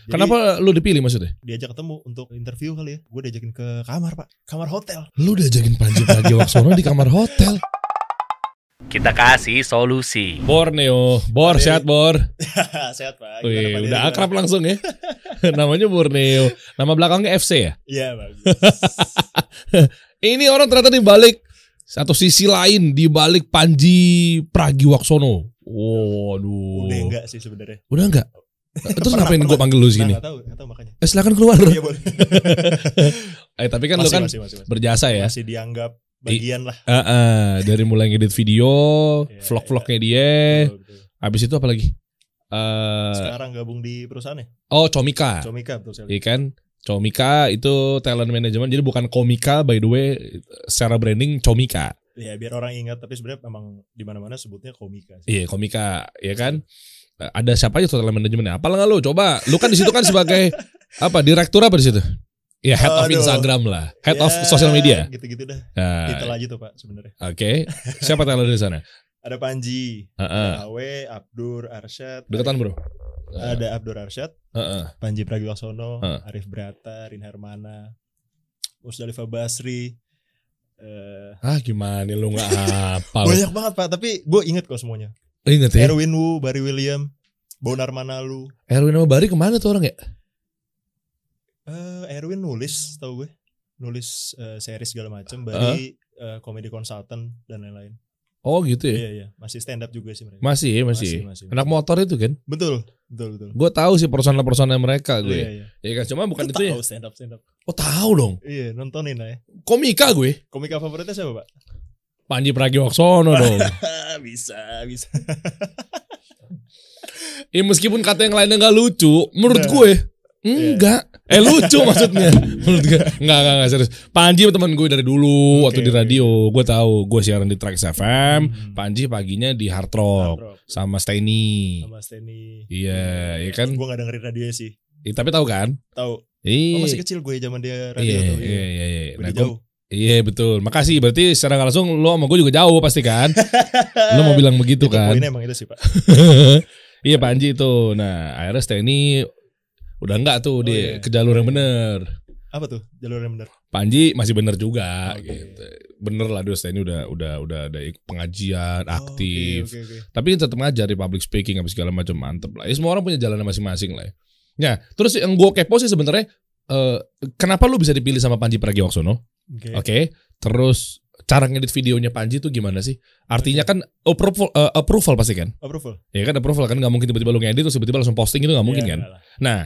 Jadi, Kenapa lu dipilih maksudnya? diajak ketemu untuk interview kali ya? Gue diajakin ke kamar pak, kamar hotel. Lu diajakin Panji Pragiwaksono di kamar hotel. Kita kasih solusi. Borneo, Bor Oke. sehat Bor. Sehat pak. Wih, Gimana, Pak? udah akrab langsung ya. Namanya Borneo. Nama belakangnya FC ya. Iya bagus. Ini orang ternyata di balik satu sisi lain di balik Panji Pragiwaksono. Waduh. Udah enggak sih sebenarnya. Udah enggak? Terus Pernah, ngapain gue panggil lu Nah, sini? tahu, tahu makanya. Eh silakan keluar. Iya boleh. eh tapi kan lu Masih, kan masih, masih, masih. berjasa ya. Masih dianggap bagian lah. Eh, eh, dari mulai ngedit video, Iya, vlog-vlognya dia. Betul, betul. Habis itu apa lagi? Eh, Sekarang gabung di perusahaannya. oh Comika. Comika betul sekali. Iya kan? Comika itu talent management jadi bukan komika by the way secara branding Comika. Ya biar orang ingat tapi sebenarnya memang di mana-mana sebutnya komika. sih. Iya, komika, ya kan? Ada siapa aja talent manajemennya? Apalah nggak lu? Coba. Lu kan di situ kan sebagai apa? Direktur apa di situ? Ya head of Aduh. Instagram lah, head of Ya, social media. Gitu-gitu dah. Nah, Titel aja tuh Pak sebenarnya. Oke, siapa talent di sana? Ada Panji, Heeh. ada Awe, Abdur, Arsyad. Deketan bro. Ada Abdur Arsyad, Heeh. Panji Pragiwaksono, Heeh. Arif Brata, Rin Hermana, Musdalifah Basri. eh Ah gimana lu nggak hafal? banyak banget Pak, tapi gue inget kok semuanya. Ingat ya? Erwin Wu, Barry William, Bonar Manalu. Erwin sama Bari ke mana tuh orang ya? Eh Erwin nulis, tau gue. Nulis eh, series segala macam, Bari eh, komedi konsultan dan lain-lain. Oh gitu ya? Iya iya, masih stand up juga sih mereka. Masih ya masih. Masih, masih. Anak motor itu kan? Betul, betul, betul. Gue tahu sih personal-personal mereka Iya, gue. iya. Ya kan cuma bukan Lu itu ya. tahu stand up, stand up. Oh tahu dong. Iya, nontonin ya. Komika gue. Komika favoritnya siapa, Pak? Panji Pragiwaksono dong. bisa, bisa. Ya meskipun kata yang lainnya nggak lucu, menurut Nah. gue enggak. Eh lucu maksudnya. Menurut gue enggak enggak enggak serius. Panji teman gue dari dulu Oke, waktu di radio. Gue tahu, gue siaran di Trax FM. Hmm. Panji paginya di Hard Rock Hard Rock. sama Steny. sama Steny. Iya, iya kan? Gue gak dengerin radio sih. Eh, tapi tahu kan? Tahu. Iya. Oh, masih kecil gue zaman dia radio Iya, tuh. iya, iya, iya. Beda Nah, jauh. Iya betul. Makasih. Berarti secara langsung lo sama gue juga jauh pasti kan? lo mau bilang begitu Itu kan? poinnya emang itu sih, Pak. iya Panji itu. Nah akhirnya Steny udah enggak tuh Oh, di iya. ke jalur yang bener. Apa tuh jalur yang benar? Panji masih bener juga Oke. gitu. Bener lah dia Steny udah udah udah ada pengajian aktif. Oh, Oke, oke, oke. Tapi tetap ngajar di public speaking apa segala macam mantep lah. Ya semua orang punya jalannya masing-masing lah ya. Nah, terus yang gue kepo sih sebenarnya eh, kenapa lu bisa dipilih sama Panji Pragiwaksono? Oke. Oke. Terus cara ngedit videonya Panji tuh gimana sih? Artinya kan approval eh, approval pasti kan? Approval. Ya kan approval kan nggak mungkin tiba-tiba lu ngedit terus tiba-tiba langsung posting itu nggak mungkin Iya, kan? lah. Nah,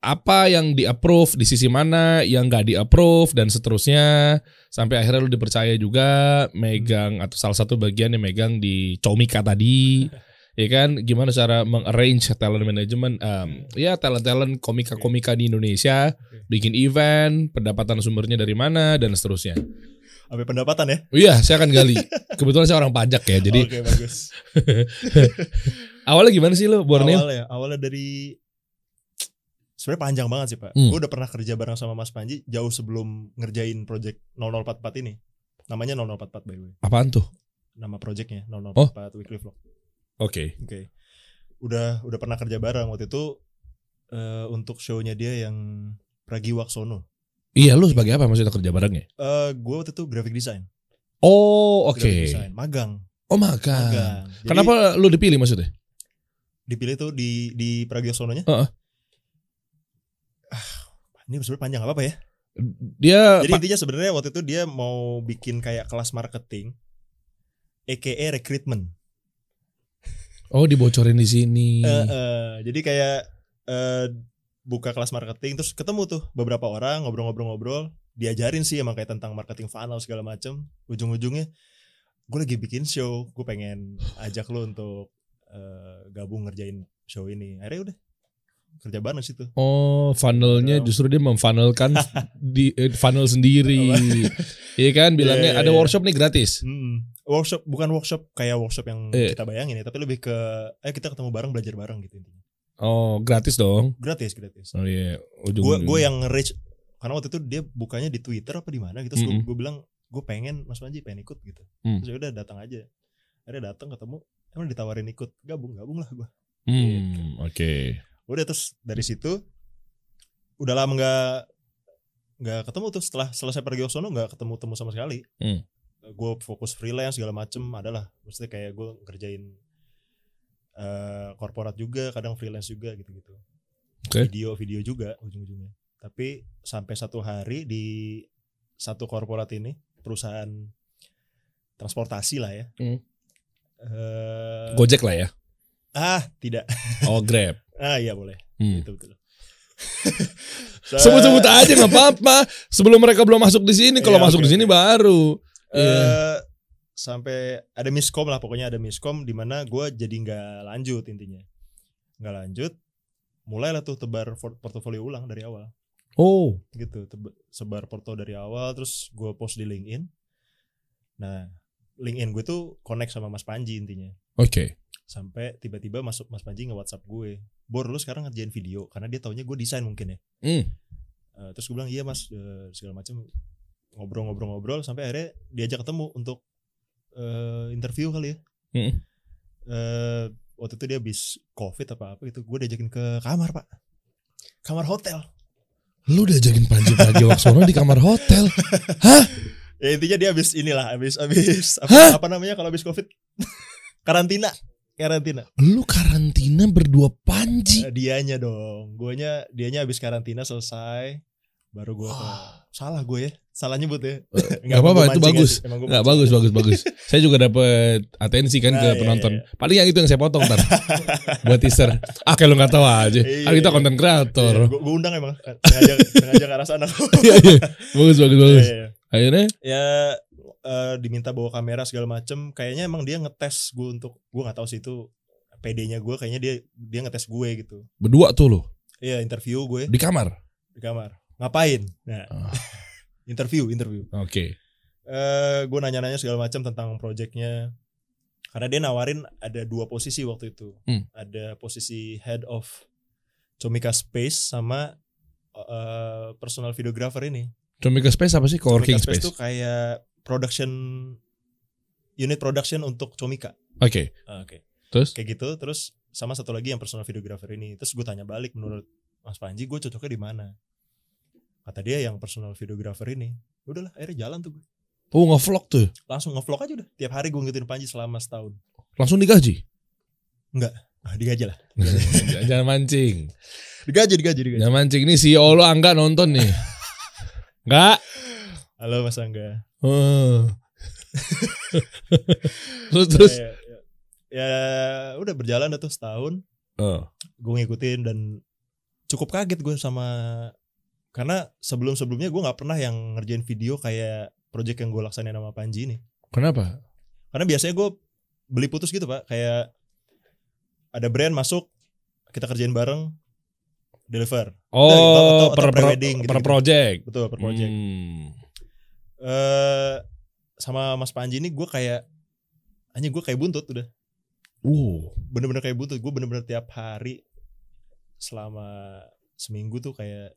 apa yang di approve di sisi mana yang nggak di approve dan seterusnya sampai akhirnya lu dipercaya juga megang atau salah satu bagian yang megang di Comika tadi ya kan gimana cara mengarrange talent management um, ya talent talent komika komika di Indonesia bikin event pendapatan sumbernya dari mana dan seterusnya Sampai pendapatan ya? oh iya saya akan gali kebetulan saya orang pajak ya jadi Oke, bagus. awalnya gimana sih lo Borneo Awalnya, awalnya dari sebenarnya panjang banget sih pak. Hmm. Gue udah pernah kerja bareng sama Mas Panji jauh sebelum ngerjain project 0044 ini. Namanya 0044 by the way. apaan tuh Nama projectnya Oh. 0044 Weekly Vlog. Oke Oke. Udah udah pernah kerja bareng waktu itu eh, untuk show-nya dia yang Pragiwaksono. iya lu sebagai apa maksudnya kerja barengnya Eh gue waktu itu graphic design. oh oke Graphic design, magang. Oh magang. Magang. Jadi, Kenapa lu dipilih maksudnya? dipilih tuh di di Pragiwaksononya? Heeh. Ah, ini sebenarnya panjang apa apa ya? Dia Jadi intinya sebenarnya waktu itu dia mau bikin kayak kelas marketing, EKE recruitment. Oh dibocorin di sini. Eh, eh, jadi kayak eh, buka kelas marketing terus ketemu tuh beberapa orang ngobrol-ngobrol-ngobrol, diajarin sih emang kayak tentang marketing funnel segala macem. Ujung-ujungnya gue lagi bikin show, gue pengen ajak lu untuk eh, gabung ngerjain show ini. Akhirnya udah kerja bareng situ. Oh, funnelnya justru dia memfunnelkan di eh, funnel sendiri. Iya kan bilangnya Iya, iya, ada iya. workshop nih gratis. Mm, workshop bukan workshop kayak workshop yang Eh. kita bayangin ya, tapi lebih ke eh kita ketemu bareng belajar bareng gitu intinya. Oh, gratis dong. Gratis, gratis. Oh iya, ujung gue gue yang nge-reach karena waktu itu dia bukanya di Twitter apa di mana gitu terus Mm-mm. gue bilang gue pengen Mas Panji pengen ikut gitu Mm. terus ya udah datang aja akhirnya datang ketemu emang ditawarin ikut gabung gabung lah gue Hmm, oke. Udah terus dari situ udah lama nggak nggak ketemu tuh setelah selesai pergi ke sono nggak ketemu temu sama sekali Hmm. gue fokus freelance segala macem adalah maksudnya kayak gue ngerjain eh korporat juga kadang freelance juga gitu gitu Oke. video video juga ujung-ujungnya tapi sampai satu hari di satu korporat ini perusahaan transportasi lah ya Hmm. Eh, Gojek lah ya. ah tidak Oh Grab. Ah iya boleh Hmm. betul betul Sebut-sebut aja nggak apa-apa. Sebelum mereka belum masuk di sini, kalau Iya, masuk oke, di sini oke. baru. eh Iya. sampai ada miskom lah pokoknya ada miskom di mana gue jadi nggak lanjut intinya nggak lanjut mulailah tuh tebar portofolio ulang dari awal Oh, gitu sebar porto dari awal terus gue post di LinkedIn nah LinkedIn gue tuh connect sama Mas Panji intinya oke. Sampai tiba-tiba masuk Mas Panji nge WhatsApp gue Bor lu sekarang ngerjain video karena dia taunya gue desain mungkin ya Hmm. Eh, terus gue bilang iya mas eh, segala macam ngobrol-ngobrol-ngobrol sampai akhirnya diajak ketemu untuk eh, interview kali ya Hmm. Eh, waktu itu dia habis covid apa apa gitu gue diajakin ke kamar pak kamar hotel Lu diajakin Panji Pragiwaksono di kamar hotel. ya intinya dia habis inilah habis habis Hah? apa, apa namanya kalau habis covid karantina karantina Lu karantina berdua Panji. Eh, dianya dong guanya dianya habis karantina selesai baru gue salah gue ya salah nyebut ya Nggak apa-apa, gua itu bagus. aja. Emang gua Nggak mancing. bagus bagus bagus. Saya juga dapat atensi kan Nah, ke iya, penonton. iya. Paling yang itu yang saya potong ntar. Buat teaser. Ah kayak lu nggak tahu aja. Iya, Kan kita iya. konten kreator. Iya, gua, gua undang emang sengaja sengaja ke arah sana Iya iya. Bagus bagus bagus. Iya, iya. Akhirnya ya eh, diminta bawa kamera segala macem kayaknya emang dia ngetes gue untuk gue nggak tahu sih itu PD-nya gue kayaknya dia dia ngetes gue gitu berdua tuh lo iya interview gue di kamar. di kamar ngapain nah Ah. interview interview Oke. eh gue nanya-nanya segala macam tentang projectnya karena dia nawarin ada dua posisi waktu itu Hmm. ada posisi head of Comika Space sama eh, personal videographer ini Comika Space apa sih? Coworking Comika Space. tuh kayak production unit production untuk Comika Oke. Ah, oke Terus? kayak gitu terus sama satu lagi yang personal videographer ini terus gue tanya balik menurut Mas Panji gue cocoknya di mana kata dia yang personal videographer ini udahlah akhirnya jalan tuh gue Oh ngevlog tuh. langsung ngevlog aja udah tiap hari gue ngikutin Panji selama setahun Langsung digaji. ah, digaji lah jangan, jangan mancing. digaji digaji digaji Jangan mancing. Ini CEO lo Angga nonton nih. Enggak. halo Mas Angga Oh. terus terus. ya, ya, ya udah berjalan tuh setahun Oh. gue ngikutin dan cukup kaget gue sama karena sebelum sebelumnya gue nggak pernah yang ngerjain video kayak project yang gue laksanain sama Panji ini Kenapa? karena biasanya gue beli putus gitu pak kayak ada brand masuk kita kerjain bareng deliver Oh, atau- atau per, per, pre-wedding per gitu-gitu. project. betul per project Hmm. Eh sama Mas Panji ini gue kayak hanya gue kayak buntut udah. Uh. bener-bener kayak buntut gue bener-bener tiap hari selama seminggu tuh kayak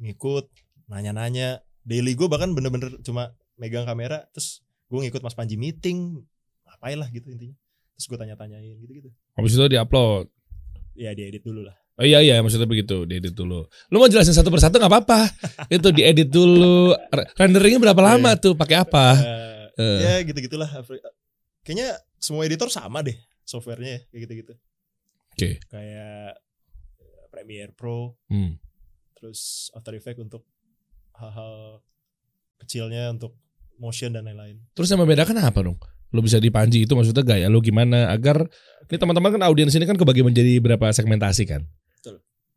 ngikut nanya-nanya. Daily gue bahkan bener-bener cuma megang kamera terus gue ngikut Mas Panji meeting ngapain lah gitu intinya. Terus gue tanya-tanyain gitu-gitu. Habis itu diupload. ya diedit dulu lah Oh iya iya maksudnya begitu diedit dulu. Lu mau jelasin satu persatu nggak apa-apa. itu diedit dulu. Renderingnya berapa lama tuh? Pakai apa? Eh, Eh. ya gitu-gitulah kayaknya semua editor sama deh softwarenya ya, kayak gitu-gitu Oke. kayak eh, Premiere Pro Hmm. terus After Effects untuk hal-hal kecilnya untuk motion dan lain-lain. Terus yang membedakan apa dong? Lu bisa dipanji itu maksudnya gaya lu gimana agar ini teman-teman kan audiens ini kan kebagi menjadi berapa segmentasi kan?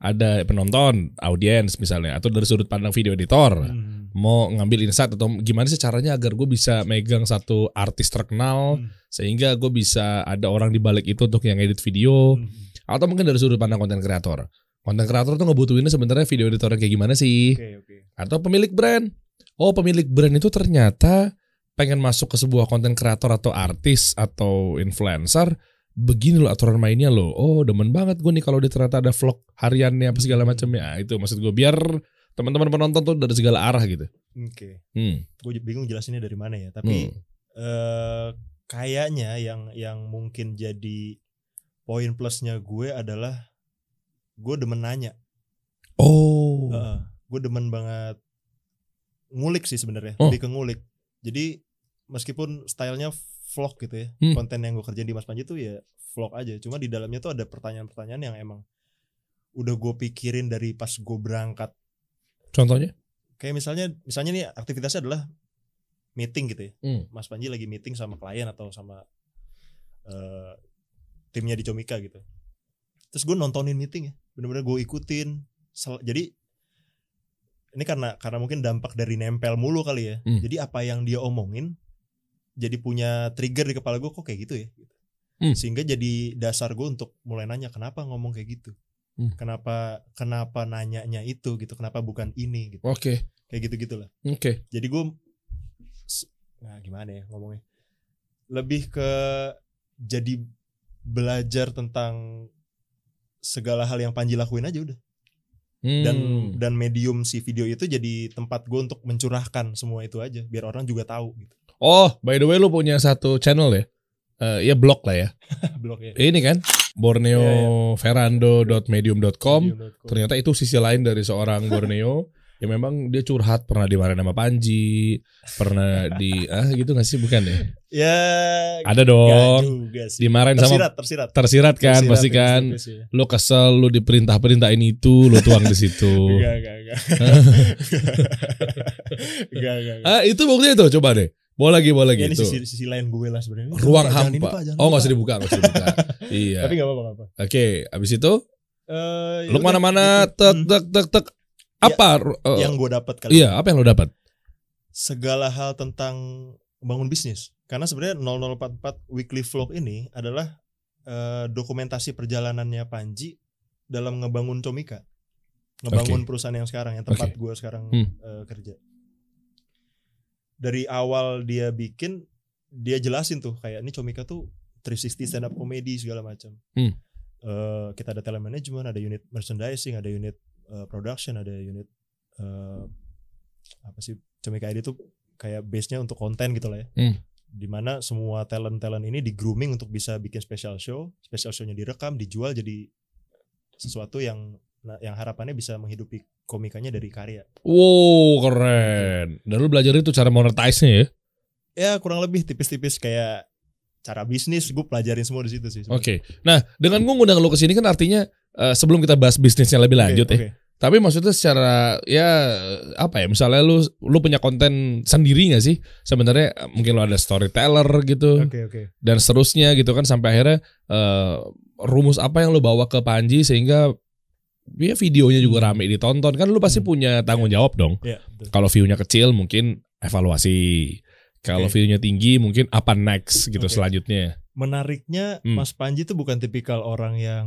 Ada penonton, audiens misalnya atau dari sudut pandang video editor. Hmm. Mau ngambil insight atau gimana sih caranya agar gue bisa megang satu artis terkenal Hmm. sehingga gue bisa ada orang di balik itu untuk yang edit video Hmm. atau mungkin dari sudut pandang konten kreator. Konten kreator tuh ngebutuhinnya sebenarnya video editor kayak gimana sih? Oke oke. atau pemilik brand. Oh, pemilik brand itu ternyata pengen masuk ke sebuah konten kreator atau artis atau influencer. Begini loh aturan mainnya loh. Oh, demen banget gue nih kalau dia ternyata ada vlog hariannya apa segala macamnya. Ah, Itu maksud gue biar teman-teman penonton tuh dari segala arah gitu. Oke. Hmm. Gue bingung jelasinnya dari mana ya. Tapi hmm. eh kayaknya yang yang mungkin jadi poin plusnya gue adalah gue demen nanya. Oh. gue demen banget ngulik sih sebenarnya Oh. lebih ke ngulik jadi meskipun stylenya vlog gitu ya Hmm. konten yang gue kerjain di Mas Panji tuh ya vlog aja cuma di dalamnya tuh ada pertanyaan-pertanyaan yang emang udah gue pikirin dari pas gue berangkat Contohnya? kayak misalnya misalnya nih aktivitasnya adalah meeting gitu ya Hmm. Mas Panji lagi meeting sama klien atau sama eh, timnya di Comika gitu terus gue nontonin meeting ya bener-bener gue ikutin jadi ini karena karena mungkin dampak dari nempel mulu kali ya Hmm. jadi apa yang dia omongin jadi punya trigger di kepala gue kok kayak gitu ya gitu. Hmm. sehingga jadi dasar gue untuk mulai nanya kenapa ngomong kayak gitu Hmm. kenapa kenapa nanyanya itu gitu kenapa bukan ini gitu Oke. kayak gitu gitulah Oke. jadi gue nah gimana ya ngomongnya lebih ke jadi belajar tentang segala hal yang Panji lakuin aja udah dan Hmm. dan medium si video itu jadi tempat gue untuk mencurahkan semua itu aja biar orang juga tahu gitu Oh, by the way lu punya satu channel ya? Eh, ya blog lah ya. blognya Ini kan borneoverando.medium.com. Medium.com. Ternyata itu sisi lain dari seorang Borneo. ya memang dia curhat pernah dimarahin sama Panji, pernah di ah gitu gak sih bukan ya? ya Ada dong. juga sih Dimarahin sama tersirat tersirat tersirat kan Tersirat pasti ya, kan. ya. Lu kesel, lu diperintah-perintahin itu, lu tuang di situ. Enggak, enggak, enggak. Enggak, enggak, enggak. ah, itu buktinya tuh, coba deh. Bawa lagi, bawa lagi Ya, ini sisi, sisi lain gue lah sebenarnya. Ruang Pak, hampa. ini, Pak, oh, nggak usah dibuka, nggak usah dibuka. iya. Tapi enggak apa-apa. Oke, abis itu Eh, ya lu ke mana-mana, gitu. tek, Hmm. tek, tek, tek. Apa? eh, yang gue dapat kali. iya, apa yang lo dapat? Segala hal tentang membangun bisnis. Karena sebenarnya 0044 weekly vlog ini adalah eh, dokumentasi perjalanannya Panji dalam ngebangun Comika. Ngebangun perusahaan yang sekarang, yang tempat Oke. gue sekarang Hmm. eh, kerja. Dari awal dia bikin, dia jelasin tuh kayak ini Comika tuh 360 stand up comedy segala macam. Hmm. Eh, kita ada talent management, ada unit merchandising, ada unit eh, production, ada unit eh, apa sih Comika ID tuh kayak base-nya untuk konten gitu lah ya. Hmm. Di mana semua talent-talent ini di grooming untuk bisa bikin special show, special show-nya direkam, dijual jadi sesuatu yang nah, yang harapannya bisa menghidupi komikanya dari karya. Wow, keren. Dan lu belajar itu cara monetize-nya ya? Ya kurang lebih tipis-tipis kayak cara bisnis gue pelajarin semua di situ sih. Oke. Nah, dengan gue ngundang lu ke sini kan artinya eh, sebelum kita bahas bisnisnya lebih lanjut ya. Tapi maksudnya secara ya apa ya? Misalnya lu lu punya konten sendiri gak sih? Sebenarnya eh, mungkin lu ada storyteller gitu Oke oke. dan seterusnya gitu kan sampai akhirnya eh, rumus apa yang lu bawa ke Panji sehingga ya videonya juga rame ditonton kan lu pasti Hmm. punya tanggung jawab dong. Ya betul. Kalau view-nya kecil mungkin evaluasi. Kalau Oke. view-nya tinggi mungkin apa next gitu Oke. selanjutnya. Menariknya Hmm. Mas Panji tuh bukan tipikal orang yang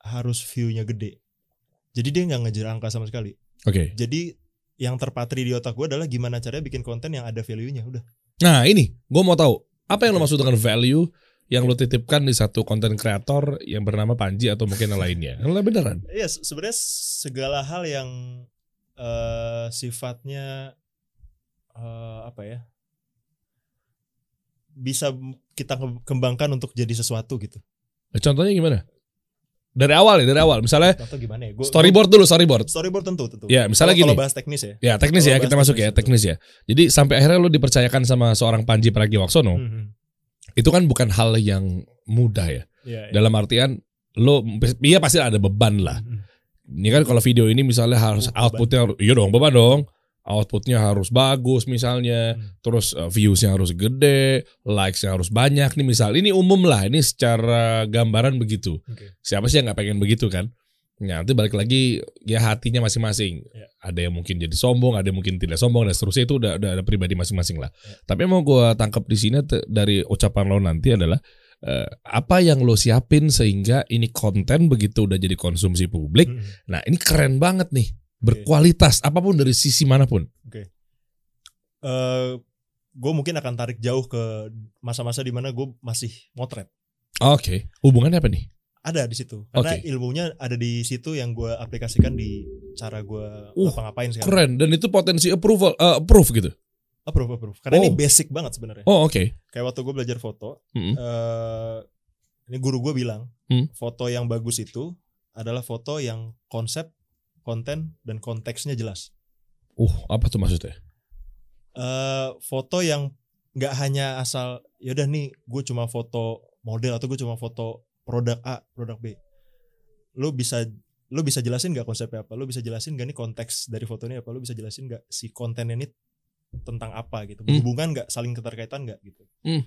harus view-nya gede. Jadi dia nggak ngejar angka sama sekali. Oke. Jadi yang terpatri di otak gue adalah gimana caranya bikin konten yang ada value-nya udah. Nah ini, gue mau tahu apa yang lo maksud dengan value yang lo titipkan di satu konten kreator yang bernama Panji atau mungkin yang lainnya. Yang beneran. Iya se- sebenarnya segala hal yang eh, sifatnya eh, apa ya bisa kita ke- kembangkan untuk jadi sesuatu gitu. Nah, Contohnya gimana? Dari awal ya, dari awal. Misalnya gimana ya? Gua, storyboard dulu, storyboard. storyboard tentu tentu. Ya, misalnya Kalau- gini. Kalau bahas teknis ya. Ya teknis Kalau ya, kita masuk ya, teknis, teknis ya. Jadi sampai akhirnya lo dipercayakan sama seorang Panji Pragiwaksono, Mhm. Itu kan bukan hal yang mudah ya. Iya, iya. Dalam artian lo, iya pasti ada beban lah. Mhm. Ini kan kalau video ini misalnya harus Oh, beban. outputnya harus, iya dong beban dong. Outputnya harus bagus misalnya, Hmm. terus uh, viewsnya harus gede, likesnya harus banyak nih misal. Ini umum lah, ini secara gambaran begitu. Oke. Siapa sih yang nggak pengen begitu kan? Nah, nanti balik lagi ya hatinya masing-masing. Ya. Ada yang mungkin jadi sombong, ada yang mungkin tidak sombong dan seterusnya itu udah, udah ada pribadi masing-masing lah. Ya. Tapi yang mau gue tangkap di sini dari ucapan lo nanti adalah eh, apa yang lo siapin sehingga ini konten begitu udah jadi konsumsi publik. Mhm. Nah ini keren banget nih, berkualitas apa pun dari sisi mana pun. eh gue mungkin akan tarik jauh ke masa-masa di mana gue masih motret. Oke, hubungannya apa nih? Ada di situ. Karena Oke. ilmunya ada di situ yang gue aplikasikan di cara gue Uh, ngapa-ngapain sekarang. Keren dan itu potensi approval, eh, approve gitu. Approve, approve. Karena ini Oh. basic banget sebenarnya. Oh oke. Kayak waktu gue belajar foto, Mm-mm. eh ini guru gue bilang, Hmm. foto yang bagus itu adalah foto yang konsep konten dan konteksnya jelas. Uh, apa tuh maksudnya? eh foto yang nggak hanya asal yaudah nih gue cuma foto model atau gue cuma foto produk A produk B lu bisa lu bisa jelasin nggak konsepnya apa lu bisa jelasin nggak nih konteks dari foto ini apa lu bisa jelasin nggak si konten ini tentang apa gitu Hmm. berhubungan nggak saling keterkaitan nggak gitu Hmm.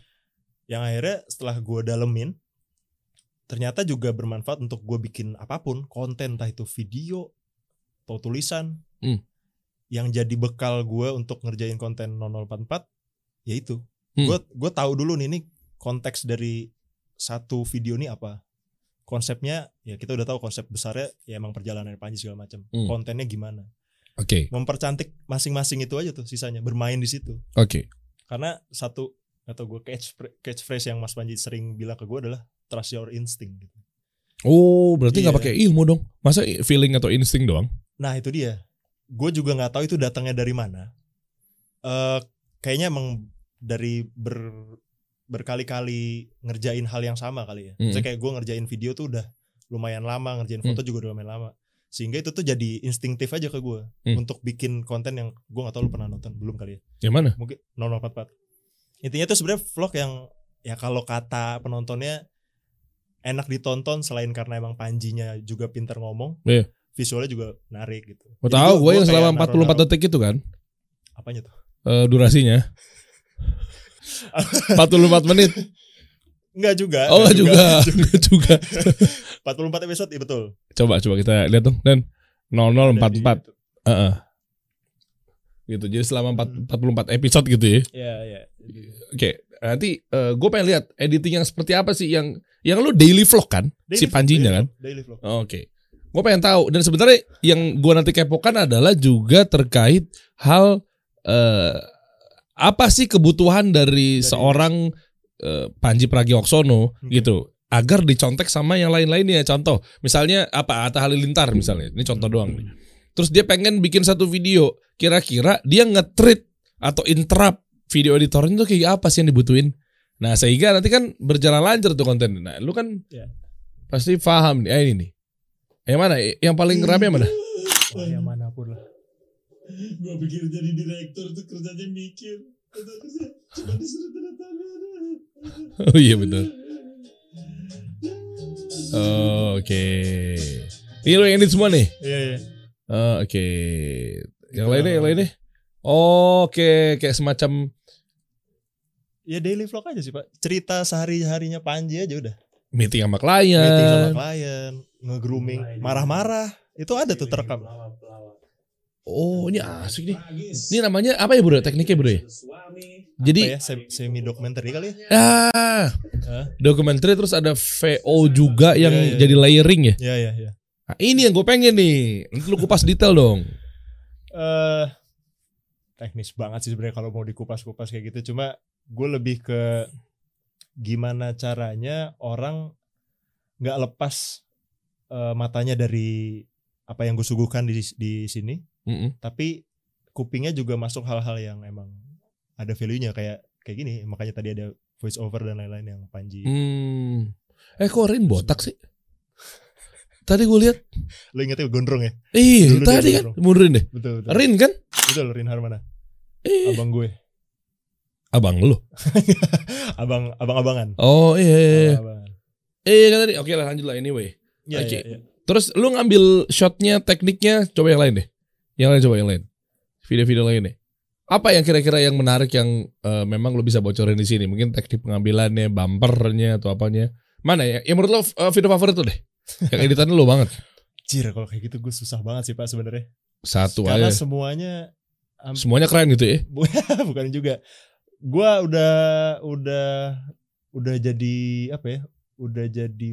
yang akhirnya setelah gue dalemin ternyata juga bermanfaat untuk gue bikin apa pun konten entah itu video atau tulisan Hmm. yang jadi bekal gue untuk ngerjain konten 0044 ya itu Hmm. gue gue tahu dulu nih ini konteks dari satu video ini apa konsepnya ya kita udah tahu konsep besarnya ya emang perjalanan Panji segala macam Hmm. kontennya gimana Oke, mempercantik masing-masing itu aja tuh sisanya bermain di situ oke. karena satu atau gue catch catchphrase yang Mas Panji sering bilang ke gue adalah trust your instinct gitu. Oh, berarti nggak Iya. pakai ilmu dong? Masa feeling atau insting doang? Nah itu dia. Gue juga nggak tahu itu datangnya dari mana. Eh kayaknya emang dari ber berkali-kali ngerjain hal yang sama kali ya. Mm. Misalnya kayak gue ngerjain video tuh udah lumayan lama, ngerjain foto juga udah lumayan lama. Sehingga itu tuh jadi instingtif aja ke gue Mm. untuk bikin konten yang gue nggak tahu lu pernah nonton belum kali ya. Yang mana? Mungkin 0044. Intinya tuh sebenarnya vlog yang ya kalau kata penontonnya enak ditonton selain karena emang Panjinya juga pinter ngomong. Iya. Visualnya juga menarik gitu. Gue tahu, gue yang selama naruh-naruh- 44 detik itu kan, Apanya tuh? eh, durasinya. 44 menit. Enggak juga. Oh, enggak juga. Enggak juga. 44 episode iya betul. Coba coba kita lihat dong dan Ada di 0044. YouTube. Heeh. Gitu. Jadi selama 4, 44 episode gitu ya. Iya, iya. Oke, nanti gue pengen lihat editing yang seperti apa sih yang yang lu daily vlog kan? Daily si Panjinya daily kan? vlog, Daily vlog. Oke. Gue pengen tahu dan sebenarnya yang gue nanti kepokan adalah juga terkait hal eh, apa sih kebutuhan dari, Dari- seorang eh, Panji Pragiwaksono Oke. gitu agar dicontek sama yang lain-lainnya. Contoh, misalnya apa Atta Halilintar misalnya. Ini contoh doang nih. Terus dia pengen bikin satu video, kira-kira dia nge-treat atau interrupt video editornya tuh kayak apa sih yang dibutuhin? Nah, sehingga nanti kan berjalan lancar tuh konten. Nah, lu kan Iya. pasti paham nih. Eh, ini nih. Yang mana? Yang paling rame yang mana? Oh, yang lah. Gua pikir jadi direktur tuh kerjanya mikir. Kerja cuma disuruh tanda tangan. Oh iya benar. Oh, Oke. Ini lo yang edit semua nih. Iya, iya. Oh, Oke. Yang lainnya, yang lainnya. Oh, Oke, kayak semacam Ya daily vlog aja sih, Pak. Cerita sehari-harinya Panji aja udah. meeting sama klien. Meeting sama klien, nge-grooming, marah-marah. Itu ada tuh terekam. Oh, ini asik nih. Ini namanya apa ya, Bro? Tekniknya, Bro ya? Jadi Apa ya, semi dokumenter kali ya? ah, Hah? dokumenter terus ada VO juga yang Iya, iya. jadi layering ya. Iya, iya, iya. Nah, ini yang gue pengen nih. Nanti lu kupas detail dong. eh teknis banget sih sebenarnya kalau mau dikupas-kupas kayak gitu. Cuma gue lebih ke gimana caranya orang nggak lepas eh, matanya dari apa yang gue suguhkan di di sini, Mm-mm. tapi kupingnya juga masuk hal-hal yang emang ada value-nya kayak kayak gini. Makanya tadi ada voice over dan lain-lain yang Panji. Hmm. Eh kok Rin botak sih? Tadi gue lihat. Lo ingetnya gondrong ya? Iya, tadi kan. Mundurin deh. Betul, betul. Rin kan? Betul, Rin Harmana. Eh, Abang gue. abang lu. Abang abang-abangan. Oh iya. iya, iya. Abang-abangan. Eh kan tadi. Oke lah lanjut lah anyway. Iya, Oke. iya, iya. Terus lu ngambil shotnya, tekniknya, coba yang lain deh. Yang lain coba yang lain. Video-video lain deh. Apa yang kira-kira yang menarik yang eh, memang lu bisa bocorin di sini? Mungkin teknik pengambilannya, bumpernya atau apanya? Mana ya? Yang menurut lo eh, video favorit tuh deh. Yang editannya lu banget. Jir, kalau kayak gitu gue susah banget sih Pak sebenarnya. Satu Karena aja. semuanya am- Semuanya keren gitu ya. bukan juga. Gua udah udah udah jadi apa ya? Udah jadi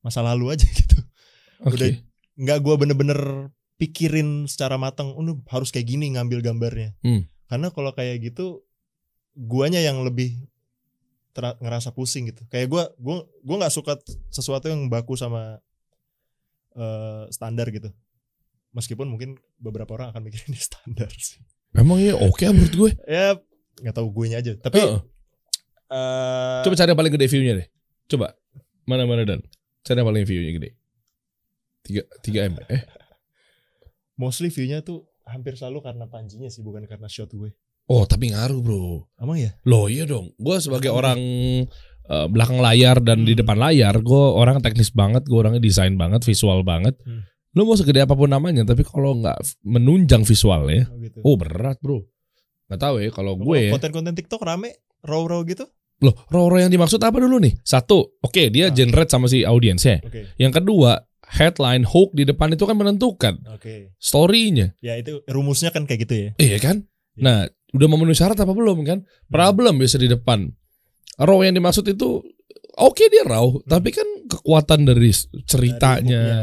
masa lalu aja gitu. Oke. Udah nggak gua bener-bener pikirin secara matang, "Oh, harus kayak gini ngambil gambarnya." Hmm. Karena kalau kayak gitu guanya yang lebih ngerasa pusing gitu. Kayak gua gua gua nggak suka sesuatu yang baku sama eh, standar gitu. Meskipun mungkin beberapa orang akan mikirin ini standar sih. Emang iya oke menurut gue. Ya nggak tahu gue aja. Tapi Heeh. eh, Coba cari yang paling gede view-nya deh. Coba. Mana mana dan. Cari yang paling view-nya gede. 3 3 M. Eh. Mostly view-nya tuh hampir selalu karena panjinya sih bukan karena shot gue. Oh tapi ngaruh bro. Emang ya? Loh iya dong. Gue sebagai orang eh, belakang layar dan di Hmm. depan layar, gue orang teknis banget, gue orangnya desain banget, visual banget. Hmm. Lu mau segede apa pun namanya, tapi kalau nggak menunjang visualnya, Oh gitu. oh berat bro. Nggak tahu ya kalau gue. ya. konten-konten TikTok rame raw-raw gitu. Loh, Roro yang dimaksud apa dulu nih? Satu, oke dia Ah. generate sama si audiensnya. Oke. Yang kedua, headline hook di depan itu kan menentukan Oke. story-nya. Ya itu rumusnya kan kayak gitu ya. Iya kan? Iya. Nah, udah memenuhi syarat apa belum kan? Problem biasa di depan. Raw yang dimaksud itu oke dia raw, tapi kan kekuatan dari Hmm. Dari ceritanya. hooknya.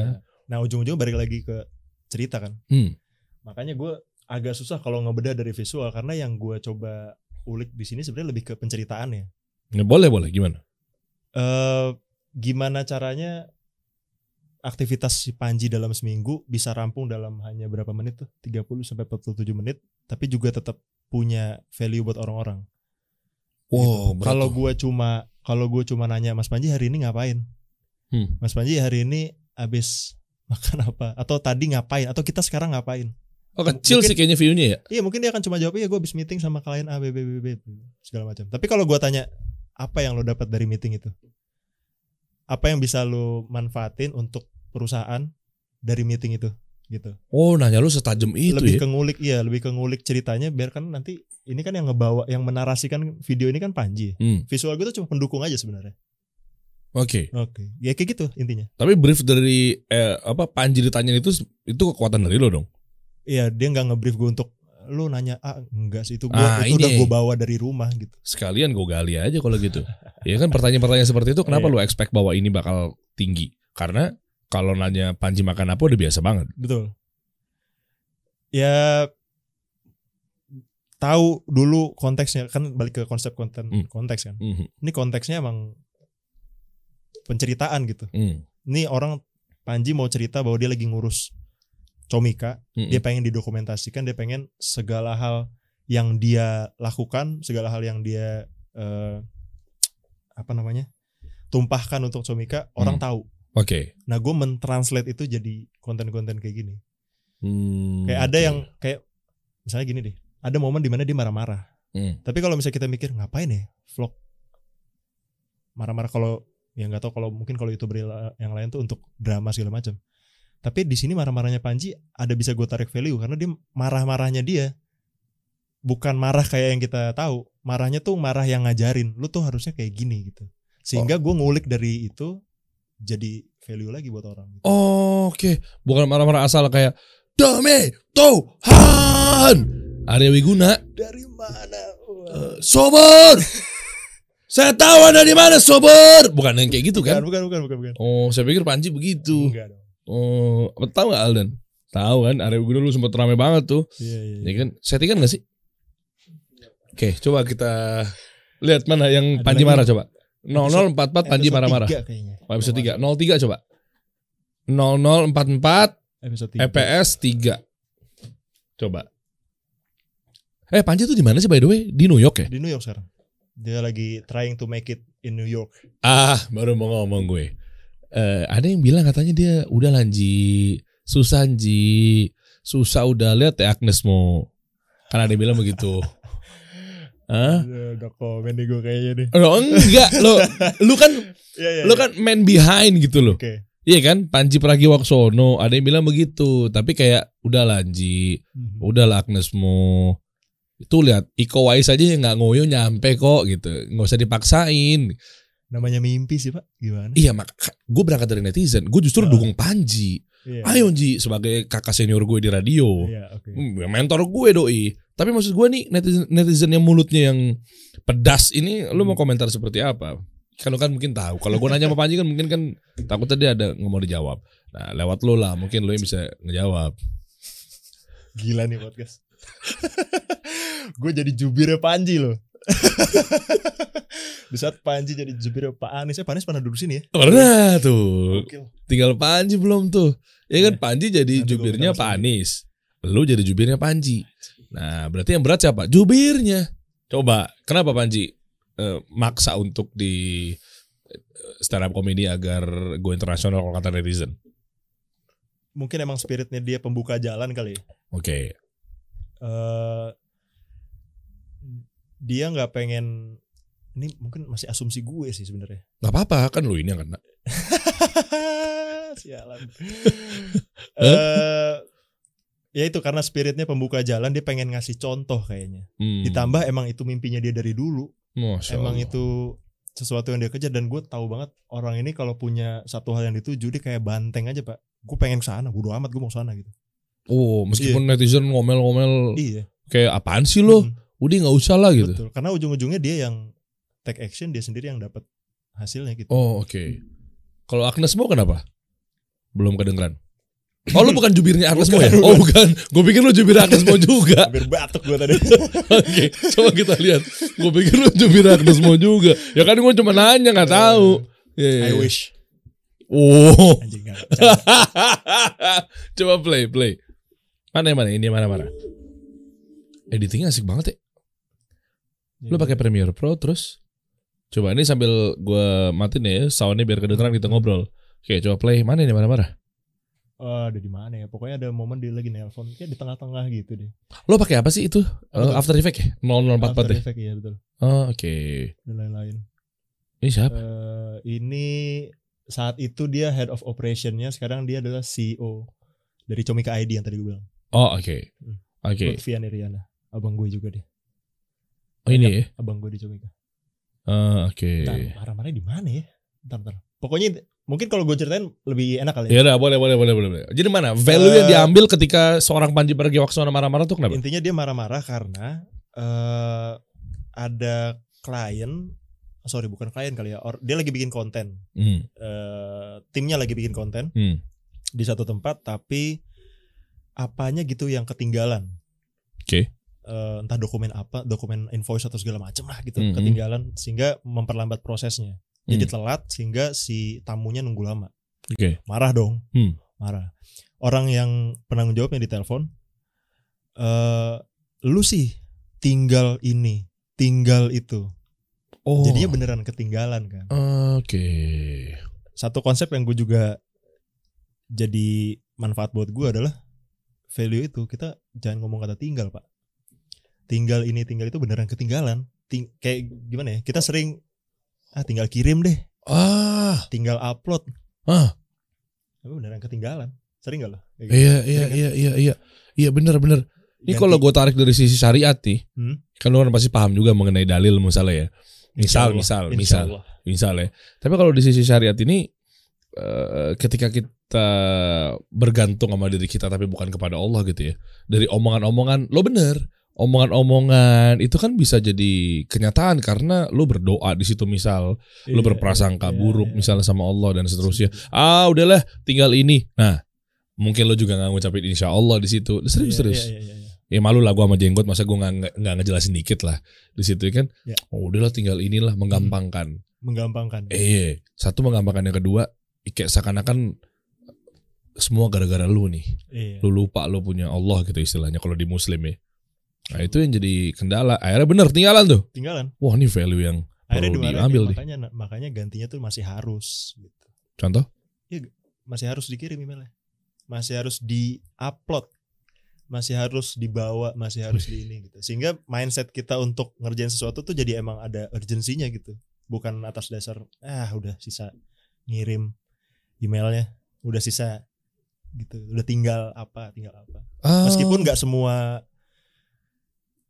Nah ujung-ujung balik lagi ke cerita kan. Hmm. Makanya gue agak susah kalau ngebedah dari visual karena yang gue coba ulik di sini sebenarnya lebih ke penceritaannya. Ya, boleh boleh gimana? eh gimana caranya aktivitas si Panji dalam seminggu bisa rampung dalam hanya berapa menit tuh 30 sampai 47 menit tapi juga tetap punya value buat orang-orang. Wow, Gitu. Kalau gue cuma kalau gue cuma nanya Mas Panji hari ini ngapain? Hmm. Mas Panji hari ini habis makan apa? Atau tadi ngapain? Atau kita sekarang ngapain? oh, kecil mungkin- sih kayaknya view-nya ya. Iya mungkin dia akan cuma jawab iya gue habis meeting sama klien A B B B B segala macam. Tapi kalau gue tanya apa yang lo dapat dari meeting itu? Apa yang bisa lo manfaatin untuk perusahaan dari meeting itu? Gitu. Oh, nanya lu setajam itu lebih ya. ke ngulik iya, lebih ke ngulik ceritanya biar kan nanti ini kan yang ngebawa yang menarasikan video ini kan Panji. Hmm. Visual gue tuh cuma pendukung aja sebenarnya. Oke. Oke. Ya kayak gitu intinya. Tapi brief dari eh, apa Panji ditanyain itu itu kekuatan dari lo dong. Iya, dia nggak ngebrief gue untuk lu nanya ah enggak sih itu gue Ah, itu udah gue bawa dari rumah gitu. Sekalian gue gali aja kalau gitu. ya kan pertanyaan-pertanyaan seperti itu kenapa Iya. lu expect bahwa ini bakal tinggi? Karena kalau nanya Panji makan apa udah biasa banget. Betul. Ya tahu dulu konteksnya kan balik ke konsep konten Hmm. konteks kan. Mhm. Ini konteksnya emang penceritaan gitu. Hmm. Ini orang Panji mau cerita bahwa dia lagi ngurus Comika, Mhm. dia pengen didokumentasikan, dia pengen segala hal yang dia lakukan, segala hal yang dia eh, apa namanya? tumpahkan untuk Comika, orang Hmm. tahu. Oke. Nah, gue mentranslate itu jadi konten-konten kayak gini. Hmm, Kayak ada yang kayak misalnya gini deh. Ada momen di mana dia marah-marah. Hmm. Tapi kalau misalnya kita mikir ngapain ya vlog marah-marah kalau ya nggak tahu kalau mungkin kalau youtuber yang lain tuh untuk drama segala macam. Tapi di sini marah-marahnya Panji ada bisa gue tarik value karena dia marah-marahnya dia bukan marah kayak yang kita tahu. Marahnya tuh marah yang ngajarin. Lu tuh harusnya kayak gini gitu. Sehingga gue ngulik dari itu jadi value lagi buat orang. Gitu. Oh, Oke, bukan marah-marah asal kayak Dame Tuhan Arya Wiguna Dari mana? eh, Sobor Saya tahu anda di mana Sobor Bukan yang kayak gitu Bukan, kan bukan, bukan, bukan, bukan. Oh saya pikir Panji begitu Enggak dong. Oh apa tahu gak Aldan Tahu kan Arya Wiguna lu sempat rame banget tuh Iya, iya. Ya kan settingan gak sih Oke coba kita Lihat mana yang Ada Panji marah coba 0044 Panji Episode marah-marah. Oh, Episode 3 03 coba 0044 Episode 3. EPS 3 Coba Eh Panji tuh di mana sih by the way? Di New York ya? Di New York sekarang. Dia lagi trying to make it in New York. Ah, baru mau ngomong gue. Eh, ada yang bilang katanya dia udah lanji, susah Ji, susah udah lihat ya Agnes mau. Kan ada yang bilang begitu. Hah? Udah komen nih gue kayaknya nih. Lo enggak, lo lu kan Iya, iya. lu kan man behind gitu loh. Oke. Iya kan? Panji Pragiwaksono, ada yang bilang begitu, tapi kayak udah lanji, Mhm. udah lah Agnesmu. Itu lihat Iko Wais aja yang nggak ngoyo nyampe kok gitu, nggak usah dipaksain. Namanya mimpi sih pak. Gimana? Iya mak, gue berangkat dari netizen, gue justru Ah. dukung Panji. Iya. Ayo Ji sebagai kakak senior gue di radio, Iya oke. Hmm, mentor gue doi. Tapi maksud gue nih netizen, netizen yang mulutnya yang pedas ini, lu Hmm. mau komentar seperti apa? Kalau kan mungkin tahu. Kalau gue nanya sama Panji kan mungkin kan takut tadi ada nggak mau dijawab. Nah lewat lu lah, mungkin lu yang bisa ngejawab. Gila nih podcast. gue jadi jubirnya Panji loh. Di saat Panji jadi jubirnya Pak Anies, eh Pak Anies pernah duduk sini ya? Pernah tuh. Gokil. Tinggal Panji belum tuh. Ya kan Iya. Panji jadi Nanti jubirnya Pak Anies. Lu jadi jubirnya Panji. Nah, berarti yang berat siapa? Jubirnya. Coba, kenapa Panji eh, maksa untuk di eh, stand up comedy agar go internasional kalau kata netizen? mungkin emang spiritnya dia pembuka jalan kali. ya. Oke. Eh dia nggak pengen ini mungkin masih asumsi gue sih sebenarnya. Gak apa-apa kan lu ini yang kena. Sialan. Eh ya itu karena spiritnya pembuka jalan dia pengen ngasih contoh kayaknya. Hmm. Ditambah emang itu mimpinya dia dari dulu. Masya emang Allah. itu sesuatu yang dia kejar dan gue tahu banget orang ini kalau punya satu hal yang dituju dia kayak banteng aja pak. Gue pengen ke sana, bodo amat gue mau ke sana gitu. Oh, meskipun netizen ngomel-ngomel Iya. kayak apaan sih lo? Hmm, Udah nggak usah lah gitu. Betul. Karena ujung-ujungnya dia yang take action, dia sendiri yang dapat hasilnya gitu. Oh, oke. Kalau Agnes Mo kenapa? Belum kedengeran. Oh, lu bukan jubirnya Agnes Mo ya? Bukan, Oh, bukan. Gue pikir lu jubir Agnes Mo juga. Hampir batuk gue tadi. Oke, coba kita lihat. Gue pikir lu jubir Agnes Mo juga. Ya kan gue cuma nanya nggak tahu. Iya, iya, I wish. Oh. Anjing coba play, play. Mana yang mana? Ini yang mana mana? Editingnya asik banget ya. Lu pakai Premiere Pro terus Coba ini sambil gua matiin ya soundnya biar kedengeran kita ngobrol. Oke, coba play. Mana ini mana-mana? Oh, ada di mana ya? Pokoknya ada momen dia lagi nelpon, kayak di tengah-tengah gitu deh. Lo pakai apa sih itu? Eh, tuh? After Effects ya? 0044 After ya? Effects, iya betul. Oh, oke. Dan lain-lain. Ini siapa? Eh, ini saat itu dia head of operationnya, sekarang dia adalah CEO dari Comika ID yang tadi gue bilang. Oh, oke. Hmm. Oke. Lutfian Iriana. Abang gue juga dia. Oh, ini ya. Abang gue di Comika. Oh, oke. Ntar, marah-marahnya di mana ya? Ntar, ntar. Pokoknya mungkin kalau gue ceritain lebih enak kali Ya ya. udah, boleh, boleh, boleh, boleh. boleh. Jadi mana? Value yang Eh, diambil ketika seorang Panji Pragiwaksono marah-marah tuh kenapa? Intinya dia marah-marah karena eh ada klien, sorry bukan klien kali ya, or- dia lagi bikin konten. Hmm. Eh, timnya lagi bikin konten Hmm. di satu tempat, tapi apanya gitu yang ketinggalan. Oke. Eh, entah dokumen apa, dokumen invoice atau segala macam lah gitu Mhm. ketinggalan sehingga memperlambat prosesnya. Jadi Hmm. telat sehingga si tamunya nunggu lama. Oke. Marah dong. Hmm. Marah. Orang yang penanggung jawabnya ditelepon eh lu sih tinggal ini, tinggal itu. Oh. Jadinya beneran ketinggalan kan. Oke. Satu konsep yang gue juga jadi manfaat buat gue adalah value itu kita jangan ngomong kata tinggal pak. Tinggal ini tinggal itu beneran ketinggalan. Ting kayak gimana ya? Kita sering ah tinggal kirim deh, Ah. tinggal upload. Ah. Tapi beneran ketinggalan. Sering gak lo? Gitu. Iya, iya, Sering kan? iya, iya, iya. Iya bener bener. Ini Ganti- kalau gue tarik dari sisi syariat nih, Hmm? kan lu kan pasti paham juga mengenai dalil misalnya ya. Misal, misal, insya misal, Allah. misal ya. Tapi kalau di sisi syariat ini, eh, ketika kita bergantung sama diri kita tapi bukan kepada Allah gitu ya. Dari omongan-omongan, lo bener. Omongan-omongan itu kan bisa jadi kenyataan karena lo berdoa di situ misal, lo Iya, berprasangka iya, buruk iya. misalnya sama Allah dan seterusnya. Ah udahlah, tinggal ini. Nah, mungkin lo juga nggak ngucapin insya Allah di situ. Serius Iya, serius. iya, iya, iya. Ya malu lah gue sama jenggot, masa gue nggak nggak- nggak ngejelasin dikit lah di situ kan. Ya. Oh udahlah tinggal inilah menggampangkan. Menggampangkan. Eh, satu menggampangkan yang kedua, kayak seakan-akan semua gara-gara lu nih. Iya. Lu lupa lu punya Allah gitu istilahnya kalau di Muslim ya. Nah itu yang jadi kendala. Akhirnya bener tinggalan tuh. Tinggalan. Wah ini value yang Akhirnya perlu diambil nih. makanya makanya gantinya tuh masih harus gitu. Contoh? Masih harus dikirim emailnya. Masih harus di-upload. Masih harus dibawa, masih harus di ini gitu. Sehingga mindset kita untuk ngerjain sesuatu tuh jadi emang ada urgensinya gitu. Bukan atas dasar ah udah sisa ngirim emailnya, udah sisa gitu. Udah tinggal apa, tinggal apa. Ah, Meskipun nggak semua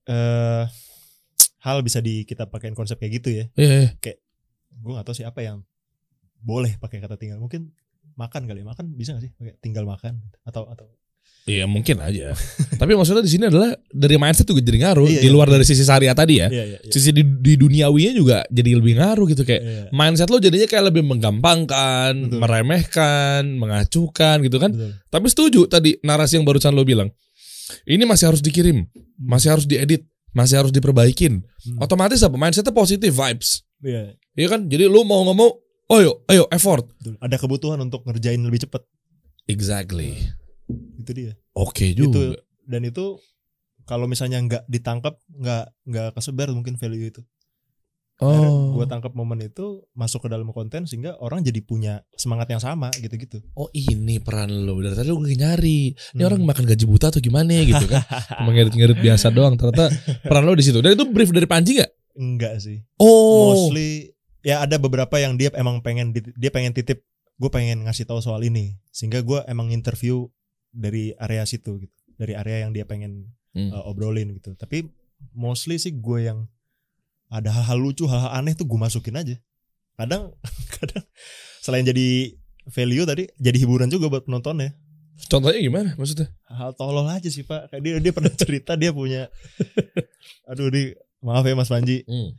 eh hal bisa di kita pakein konsep kayak gitu ya. Iya, iya. Gue gak tahu sih apa yang boleh pakai kata tinggal. Mungkin makan kali ya. Makan bisa gak sih pakai tinggal makan atau atau Iya mungkin aja. Tapi maksudnya di sini adalah dari mindset juga jadi ngaruh. Iya, di iya. luar dari sisi syariat tadi ya. Iya iya iya. Sisi di, di duniawinya juga jadi lebih ngaruh gitu kayak Iya, mindset lo jadinya kayak lebih menggampangkan, Betul. meremehkan, mengacuhkan gitu kan. betul. Tapi setuju tadi narasi yang barusan lo bilang. Ini masih harus dikirim, masih harus diedit, masih harus diperbaikin. Hmm. Otomatis apa? Mindsetnya positif vibes. Iya, Iya kan? Jadi lu mau ngomong, oh ayo, ayo effort. betul. Ada kebutuhan untuk ngerjain lebih cepat. Exactly. Itu dia. Oke Itu juga. dan itu kalau misalnya nggak ditangkap, nggak nggak kesebar mungkin value itu. Oh. gue tangkap momen itu masuk ke dalam konten sehingga orang jadi punya semangat yang sama gitu-gitu. Oh ini peran lo. Dari tadi lo nyari. Ini Hmm. orang makan gaji buta atau gimana gitu kan? Cuma ngirit-ngirit biasa doang. Ternyata peran lo di situ. Dan itu brief dari Panji gak? enggak sih. Oh. Mostly ya ada beberapa yang dia emang pengen di- dia pengen titip gue pengen ngasih tahu soal ini. Sehingga gue emang interview dari area situ gitu. Dari area yang dia pengen Hmm. uh, obrolin gitu. Tapi mostly sih gue yang ada hal-hal lucu hal-hal aneh tuh gue masukin aja. Kadang kadang selain jadi value tadi jadi hiburan juga buat penontonnya. Contohnya gimana maksudnya? hal tolol aja sih pak. Kayak dia dia pernah cerita dia punya aduh di maaf ya mas Panji. Hmm.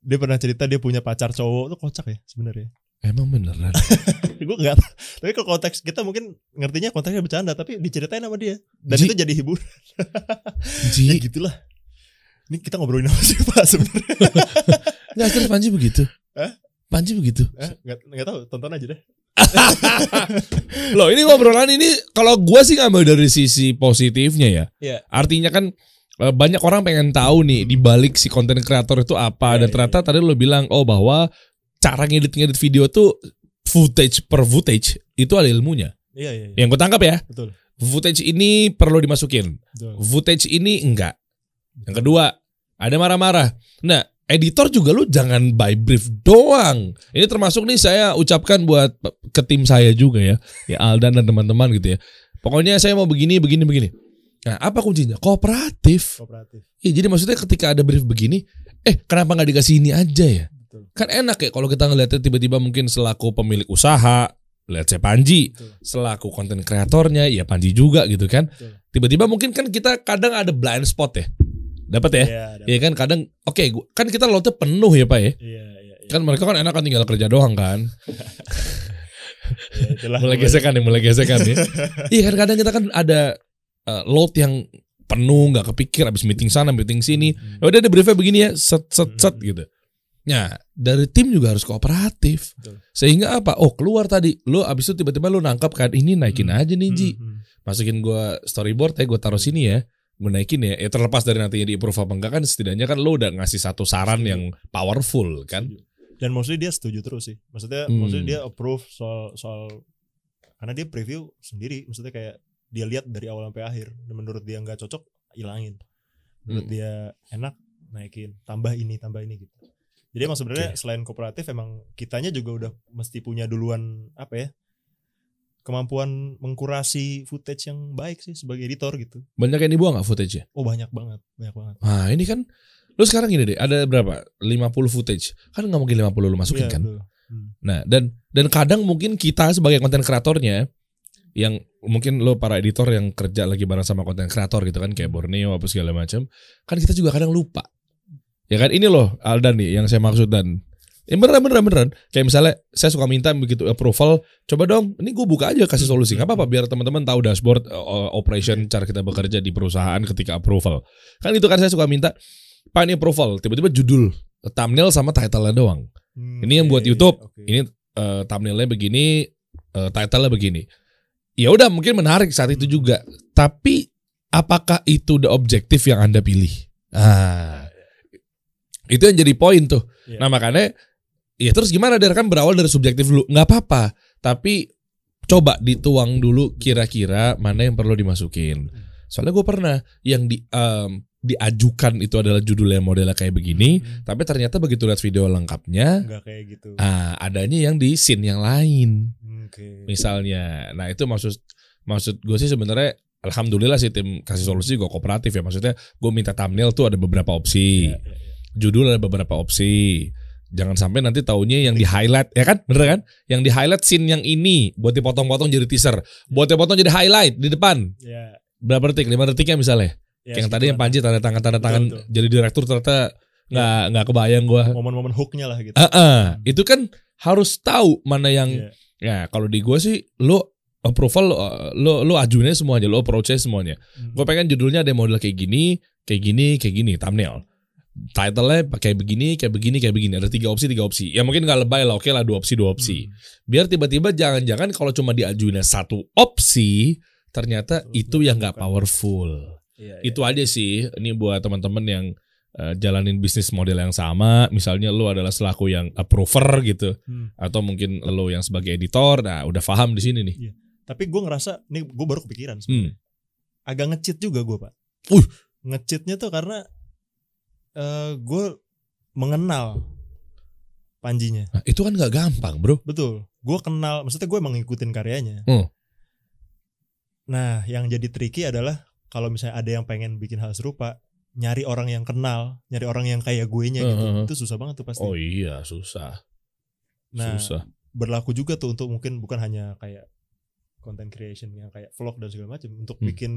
dia pernah cerita dia punya pacar cowok tuh kocak ya sebenarnya. Emang beneran gue nggak tapi kalau konteks kita mungkin ngertinya konteksnya bercanda tapi diceritain sama dia. Dan Ji. itu jadi hiburan. Ya gitulah ini kita ngobrolin apa sih pak sebenarnya Nggak terus Panji begitu Hah? Panji begitu Eh, nggak nggak tahu tonton aja deh Loh ini ngobrolan ini Kalau gua sih ngambil dari sisi positifnya ya Iya. Artinya kan eh, banyak orang pengen tahu nih di balik si konten kreator itu apa Iya, dan iya, ternyata tadi lo bilang oh bahwa cara ngedit-ngedit video tuh footage per footage itu ada ilmunya. iya iya, iya. Yang gue tangkap ya, betul footage ini perlu dimasukin. betul Footage ini enggak. Yang kedua, ada marah-marah. Nah, editor juga lu jangan by brief doang. Ini termasuk nih saya ucapkan buat ke tim saya juga ya. Ya Aldan dan teman-teman gitu ya. Pokoknya saya mau begini, begini, begini. Nah, apa kuncinya? Kooperatif. kooperatif Ya, jadi maksudnya ketika ada brief begini, eh kenapa nggak dikasih ini aja ya? betul Kan enak ya kalau kita ngeliatnya tiba-tiba mungkin selaku pemilik usaha, lihat saya Panji, Betul. selaku konten kreatornya, ya Panji juga gitu kan. Betul. Tiba-tiba mungkin kan kita kadang ada blind spot ya. Dapat ya? iya ada- Ya kan kadang oke gua- kan kita lotnya penuh ya Pak ya. iya iya iya Kan mereka kan enak kan tinggal kerja doang kan. Iya, itulah mulai gesekan nih, mulai gesekan ya. Iya kan kadang kita kan ada eh, load yang penuh nggak kepikir habis meeting sana meeting sini Hmm. Ya udah ada briefnya begini ya, set set set Hmm. gitu. Nah, dari tim juga harus kooperatif. Betul. Sehingga apa? Oh, keluar tadi. Lo abis itu tiba-tiba lo nangkap kan ini naikin Hmm. aja nih, Ji. Hmm, hmm. Masukin gua storyboard ya, gua taruh sini ya. Gue naikin ya. Ya terlepas dari nantinya di approve apa enggak kan setidaknya kan lo udah ngasih satu saran Setuju. yang powerful kan. dan mostly dia setuju terus sih maksudnya Hmm. maksudnya dia approve soal soal karena dia preview sendiri maksudnya kayak dia lihat dari awal sampai akhir dan menurut dia nggak cocok hilangin menurut Hmm. dia enak naikin tambah ini tambah ini gitu jadi emang sebenarnya selain kooperatif emang kitanya juga udah mesti punya duluan apa ya kemampuan mengkurasi footage yang baik sih sebagai editor gitu Banyak yang dibuang gak footage-nya? oh banyak banget banyak banget Nah, ini kan lo sekarang gini deh, ada berapa? 50 footage. Kan nggak mungkin 50 lo masukin Iya, kan? betul. Hmm. Nah, dan dan kadang mungkin kita sebagai konten kreatornya yang mungkin lo para editor yang kerja lagi bareng sama konten kreator gitu kan kayak Borneo apa segala macam, kan kita juga kadang lupa. Ya kan ini loh Aldan nih yang saya maksud dan Ya beneran beneran beneran Kayak misalnya Saya suka minta begitu approval Coba dong Ini gue buka aja kasih solusi Gak apa-apa biar teman-teman tahu dashboard uh, Operation Cara kita bekerja di perusahaan ketika approval Kan itu kan saya suka minta Pak ini approval Tiba-tiba judul Thumbnail sama title-nya doang Hmm, Ini yang buat oke, YouTube. oke. ini eh, thumbnailnya begini, eh, title-nya begini. Ya udah mungkin menarik saat itu juga. Tapi apakah itu the objektif yang Anda pilih? Ah. Itu yang jadi poin tuh. Iya. Nah, makanya ya terus gimana Der kan berawal dari subjektif dulu. nggak apa-apa, tapi coba dituang dulu kira-kira mana yang perlu dimasukin. Soalnya gue pernah yang di em, diajukan itu adalah judulnya modelnya kayak begini, Hmm, tapi ternyata begitu lihat video lengkapnya, nggak kayak gitu Ah, adanya yang di scene yang lain oke misalnya. Nah, itu maksud maksud gue sih sebenarnya alhamdulillah sih tim kasih solusi gue kooperatif ya. Maksudnya gue minta thumbnail tuh ada beberapa opsi. Iya, iya, iya. Judul ada beberapa opsi. Jangan sampai nanti taunya yang di highlight ya kan? Bener kan? Yang di highlight scene yang ini buat dipotong-potong jadi teaser. Buat dipotong jadi highlight di depan. Ya, Berapa detik? 5 detiknya misalnya. ya, yang tadi yang. Panji tanda tangan tanda tangan Betul, betul. jadi direktur ternyata nggak nggak kebayang gue. momen-momen hooknya lah gitu. Ah, ah. itu kan harus tahu mana yang Iya. ya kalau di gue sih lo approval lo lo, lo ajuin aja semuanya, lo aja semuanya. Hmm. Gue pengen judulnya ada model kayak gini, kayak gini, kayak gini, thumbnail. Title-nya pakai begini, kayak begini, kayak begini. Ada tiga opsi, tiga opsi. Ya mungkin nggak lebay lah, oke lah dua opsi, dua opsi. Hmm. Biar tiba-tiba jangan-jangan kalau cuma diajuinnya satu opsi, ternyata Terus itu yang nggak powerful. Iya, iya. Itu aja sih. Ini buat teman-teman yang eh, jalanin bisnis model yang sama, misalnya lu adalah selaku yang approver gitu, Hmm. atau mungkin lu yang sebagai editor, nah udah paham di sini nih. Tapi gue ngerasa, nih gue baru kepikiran Hmm. sebenarnya. Agak ngecit juga gue pak. Uh. Ngecitnya tuh karena eh gue mengenal Panjinya. Nah, itu kan nggak gampang, bro. Betul. Gue kenal, maksudnya gue emang ngikutin karyanya. Hmm. Nah, yang jadi tricky adalah kalau misalnya ada yang pengen bikin hal serupa, nyari orang yang kenal, nyari orang yang kayak gue nya gitu. Heeh. Itu susah banget tuh pasti. Oh iya, susah. nah, susah. berlaku juga tuh untuk mungkin bukan hanya kayak content creation yang kayak vlog dan segala macam, untuk Hmm. bikin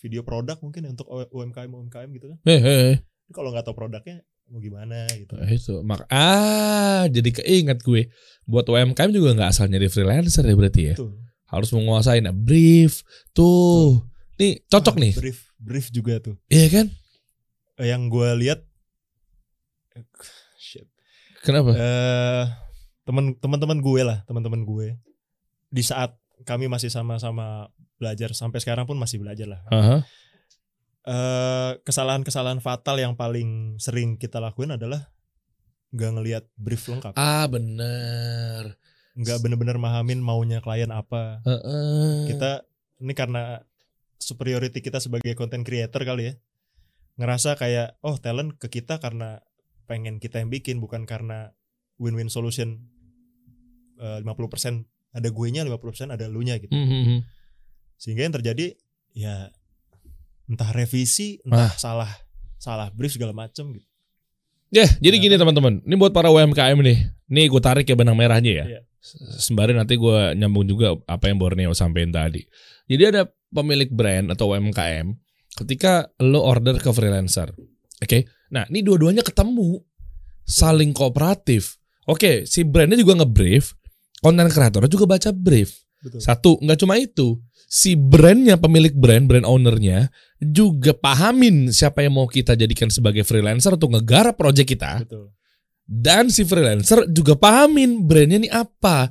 video produk mungkin untuk UMKM UMKM gitu kan. Eh. Kalau nggak tahu produknya mau gimana gitu. Nah, itu. Mak ah jadi keinget gue. Buat UMKM juga nggak asal nyari freelancer ya berarti ya? Tuh. harus menguasai nah, brief. Tuh. Nih cocok Ah, nih. Brief brief juga tuh. iya kan? Eh, Yang gue lihat shit. kenapa? Eh teman teman-teman gue lah teman-teman gue. Di saat kami masih sama-sama belajar sampai sekarang pun masih belajar lah. Aha. eh kesalahan-kesalahan fatal yang paling sering kita lakuin adalah nggak ngelihat brief lengkap. Ah bener. Nggak bener-bener mahamin maunya klien apa. Heeh. kita ini karena superiority kita sebagai content creator kali ya ngerasa kayak oh talent ke kita karena pengen kita yang bikin bukan karena win-win solution. Eh, 50% ada gue nya 50% ada lu nya gitu hmm, hmm. sehingga yang terjadi ya entah revisi entah Ah. salah salah brief segala macem gitu Ya, jadi Ya gini teman-teman. Ini buat para UMKM nih. Nih gue tarik ya benang merahnya ya. Iya. Sembari nanti gue nyambung juga apa yang Borneo sampein tadi. Jadi ada pemilik brand atau UMKM ketika lo order ke freelancer. Oke. Nah, ini dua-duanya ketemu. Saling kooperatif. Oke, si brandnya juga nge-brief, konten kreatornya juga baca brief. Betul Satu, nggak cuma itu. Si brandnya, pemilik brand, brand ownernya juga pahamin siapa yang mau kita jadikan sebagai freelancer untuk ngegarap project kita. betul Dan si freelancer juga pahamin brandnya nih apa.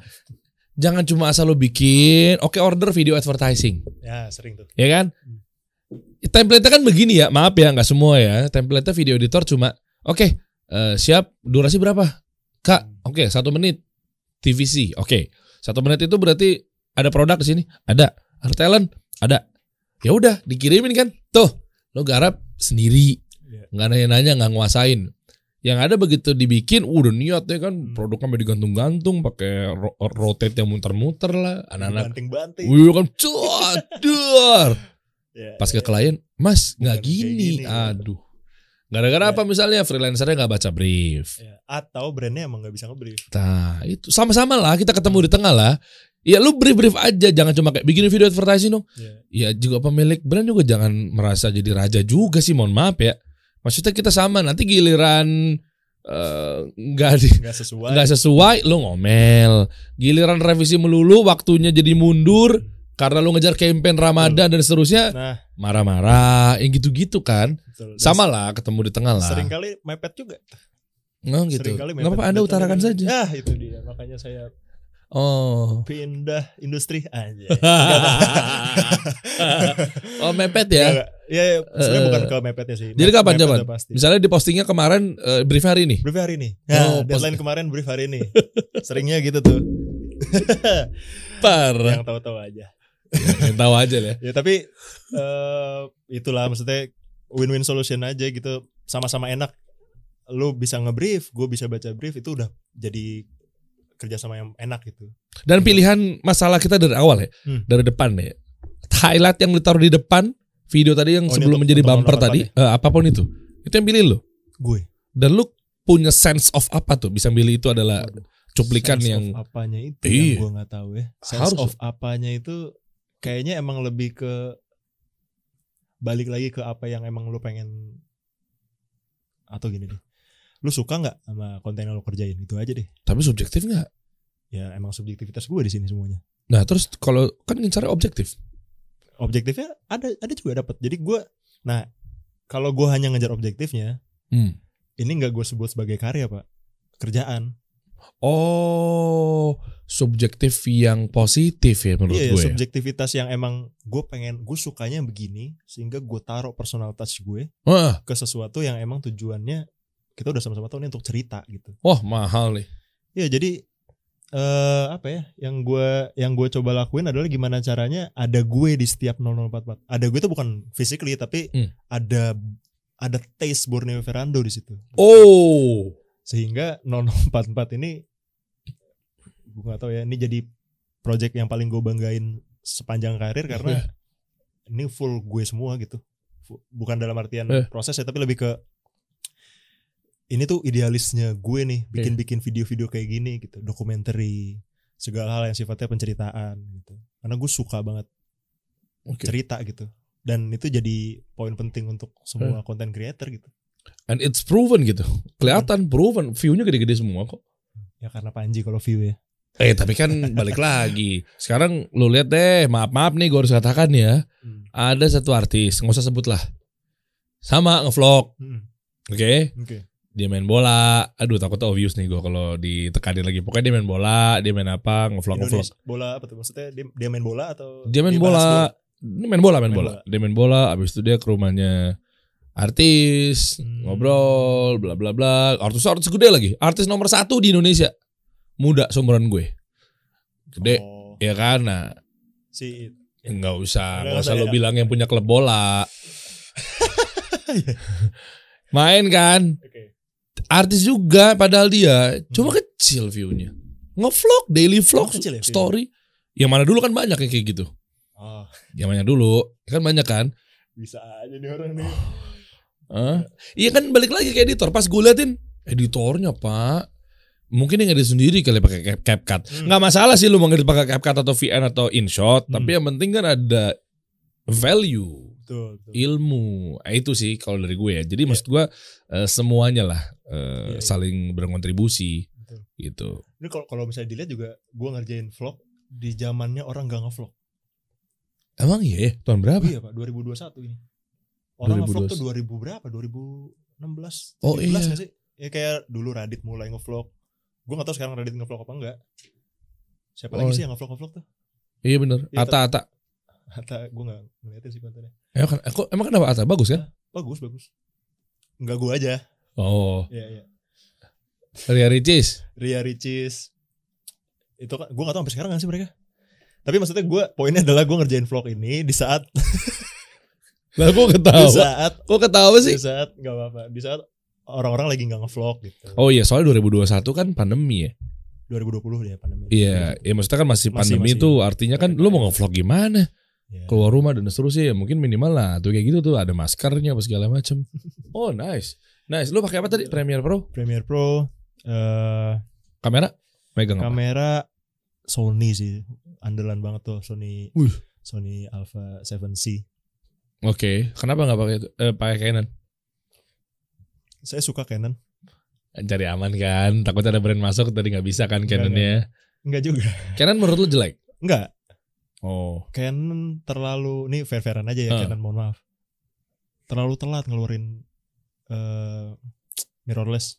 Jangan cuma asal lo bikin, oke order video advertising, ya sering tuh ya kan? Template kan begini ya, maaf ya nggak semua ya. Template video editor cuma, oke eh, siap, durasi berapa? Kak, oke satu menit. TVC, oke satu menit itu berarti ada produk di sini, ada, ada talent, ada. Ya udah dikirimin kan, tuh lo garap sendiri, Iya. nggak nanya-nanya, nggak nguasain. Yang ada begitu dibikin, uh, udah niat ya kan, Hmm. produknya sampai digantung-gantung, pakai ro- rotate yang muter-muter lah, anak-anak. banting-banting Wih kan, cuadur. Ya, Pas ke ya, klien, Mas nggak gini. gini, ya. Aduh. Gara-gara Ya. apa misalnya freelancernya nggak baca brief. ya. atau brandnya emang nggak bisa nge-brief Nah itu sama-sama lah kita ketemu di tengah lah. Ya lu brief-brief aja, jangan cuma kayak bikin video advertising dong. ya. Ya juga pemilik brand juga jangan merasa jadi raja juga sih, mohon maaf ya. Maksudnya kita sama, nanti giliran eh, nggak di nggak sesuai nggak sesuai lu ngomel. Giliran revisi melulu, waktunya jadi mundur karena lu ngejar campaign Ramadan dan seterusnya nah marah-marah, yang gitu-gitu kan. betul. Sama lah, ketemu di tengah lah. sering kali mepet juga Oh gitu. Nggak apa-apa Anda utarakan saja. Ya itu dia makanya saya Oh. pindah industri aja. oh mepet ya. Ya, ya, ya sebenarnya Eh, bukan ke mepetnya sih. Jadi kapan Pasti. Misalnya di postingnya kemarin eh, brief hari ini. Brief hari ini. Oh, Ya, deadline kemarin brief hari ini. Seringnya gitu tuh. Parah. Yang tahu-tahu aja. Yang tahu aja lah. ya. Ya tapi eh itulah maksudnya win-win solution aja gitu. Sama-sama enak. Lu bisa nge-brief, gue bisa baca brief itu udah jadi kerjasama yang enak gitu. Dan pilihan masalah kita dari awal ya, Hmm. dari depan ya. Highlight yang ditaruh di depan, video tadi yang Oh, sebelum untuk- menjadi untuk bumper tadi, eh, apa pun itu, itu yang pilih lo. Gue. Dan lu punya sense of apa tuh? Bisa milih itu adalah cuplikan Sense yang of apanya itu Iya. yang gue nggak tahu ya. Sense Harus. of apanya itu kayaknya emang lebih ke balik lagi ke apa yang emang lu pengen atau gini deh. Lu suka nggak sama konten yang lu kerjain itu aja deh. tapi subjektif nggak? Ya emang subjektivitas gue di sini semuanya. Nah terus kalau kan ngincarnya objektif. Objektifnya ada ada juga dapat. Jadi gue, nah kalau gue hanya ngejar objektifnya, Hmm. ini nggak gue sebut sebagai karya pak, kerjaan. Oh, subjektif yang positif ya menurut Iya, gue. ya? subjektivitas yang emang gue pengen, gue sukanya begini, sehingga gue taruh personal touch gue Wah, ke sesuatu yang emang tujuannya kita udah sama-sama tahu ini untuk cerita gitu. wah mahal nih. Ya jadi eh apa ya? Yang gue yang gue coba lakuin adalah gimana caranya ada gue di setiap 0044. Ada gue itu bukan physically tapi Hmm. ada ada taste Borneo Verando di situ. Oh, Sehingga 0044 ini gue gak tahu ya, ini jadi project yang paling gue banggain sepanjang karir karena ini full gue semua gitu. Bukan dalam artian Eh. proses ya, tapi lebih ke ini tuh idealisnya gue nih, bikin-bikin video-video kayak gini gitu, dokumenter, segala hal yang sifatnya penceritaan gitu. Karena gue suka banget oke. cerita gitu. Dan itu jadi poin penting untuk semua content creator gitu. And it's proven gitu. Kelihatan proven, view-nya gede-gede semua kok. Ya karena Panji kalau view ya. Eh tapi kan balik lagi. Sekarang lu lihat deh, maaf maaf nih gue harus katakan ya. Hmm. Ada satu artis, nggak usah sebut lah. Sama ngevlog, Hmm. oke? Oke. Dia main bola. Aduh takutnya obvious nih gue kalau ditekanin lagi. Pokoknya dia main bola, dia main apa, ngevlog ngevlog. Bola apa tuh maksudnya dia, dia main bola atau Dia main bahas bola, Dia main bola, main Main bola. bola. Dia main bola, abis itu dia ke rumahnya artis, Hmm. ngobrol, bla bla bla. Artis artis gede lagi, artis nomor satu di Indonesia, muda seumuran gue, gede, Oh, ya kan? Nah, si nggak usah, Nggak usah lo ya. bilang yang punya klub bola. Main kan, Oke. Artis juga, padahal dia cuma kecil view-nya. Ngevlog, daily vlog, Hmm. kecil ya story. Yang mana dulu kan banyak yang kayak gitu. Oh, Yang mana dulu kan banyak kan. bisa aja nih orang nih. Hah? Iya kan balik lagi ke editor. Pas gue liatin editornya pak, mungkin yang edit sendiri kali pakai cap CapCut. Hmm. Nggak masalah sih lu mau ngedit pakai CapCut atau VN atau InShot, Hmm. tapi yang penting kan ada value, Betul, betul. ilmu. Eh, itu sih kalau dari gue ya. Jadi Iya. maksud gue eh, semuanya lah eh, Iya, iya. saling berkontribusi Betul. gitu. Ini kalau kalau misalnya dilihat juga gua ngerjain vlog di zamannya orang gak ngevlog. Emang iya ya? Tahun berapa? Iya, Pak, 2021 ini. Orang ngevlog tuh 2000 berapa? 2016. Oh, 17 iya. sih? Ya kayak dulu Radit mulai ngevlog. Gua gak tahu sekarang Radit ngevlog apa enggak. Siapa Oh, lagi sih yang ngevlog-ngevlog tuh? Iya bener. Iya, Ata Ata. Hatta gue gak ngeliatin sih kontennya. Emang, kan, kok- emang kenapa Ata bagus kan? Bagus, bagus. Enggak gua aja. Oh, Iya, iya. Ria Ricis. Ria Ricis. Itu kan gue gak tahu sampai sekarang gak sih mereka. Tapi maksudnya gue poinnya adalah gue ngerjain vlog ini di saat Lah di ketawa? saat Kok ketawa sih? di saat nggak apa-apa di saat orang-orang lagi nggak ngevlog gitu. Oh iya, soalnya 2021 kan pandemi ya. 2020 ya pandemi. Iya, ya maksudnya kan masih Masih- pandemi masih. tuh artinya kan lu mau ngevlog gimana? Keluar rumah dan seterusnya ya mungkin minimal lah tuh kayak gitu tuh ada maskernya apa segala macem. Oh nice, nice. Lu pakai apa tadi? Premiere Pro? Premiere Pro eh Kamera? Megang apa? kamera Sony sih. Andalan banget tuh Sony Wih. Sony Alpha 7C. Oke, kenapa nggak pakai? Eh, pakai Canon? Saya suka Canon. Cari aman kan? Takutnya ada brand masuk tadi nggak bisa kan Enggak, Canonnya? Enggak juga. Canon menurut lu jelek? Enggak. Oh, Canon terlalu ini fair-fairan aja ya Ah. Canon mohon maaf. Terlalu telat ngeluarin eh mirrorless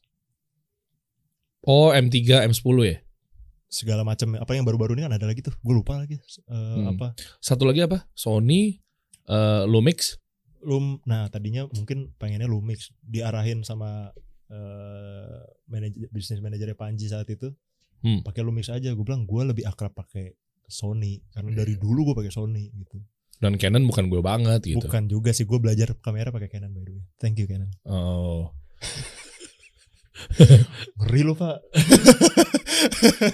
oh M3, M10 ya? segala macam apa yang baru-baru ini kan ada lagi tuh gue lupa lagi Eh, Hmm. apa Satu lagi apa? Sony, eh, Lumix. Lum nah tadinya mungkin pengennya Lumix diarahin sama eh manajer bisnis manajernya Panji saat itu Hmm. pakai Lumix aja gue bilang gue lebih akrab pakai Sony karena dari dulu gue pakai Sony gitu Dan Canon bukan gue banget gitu. bukan juga sih gue belajar kamera pakai Canon by the way thank you Canon Oh. ngeri lo pak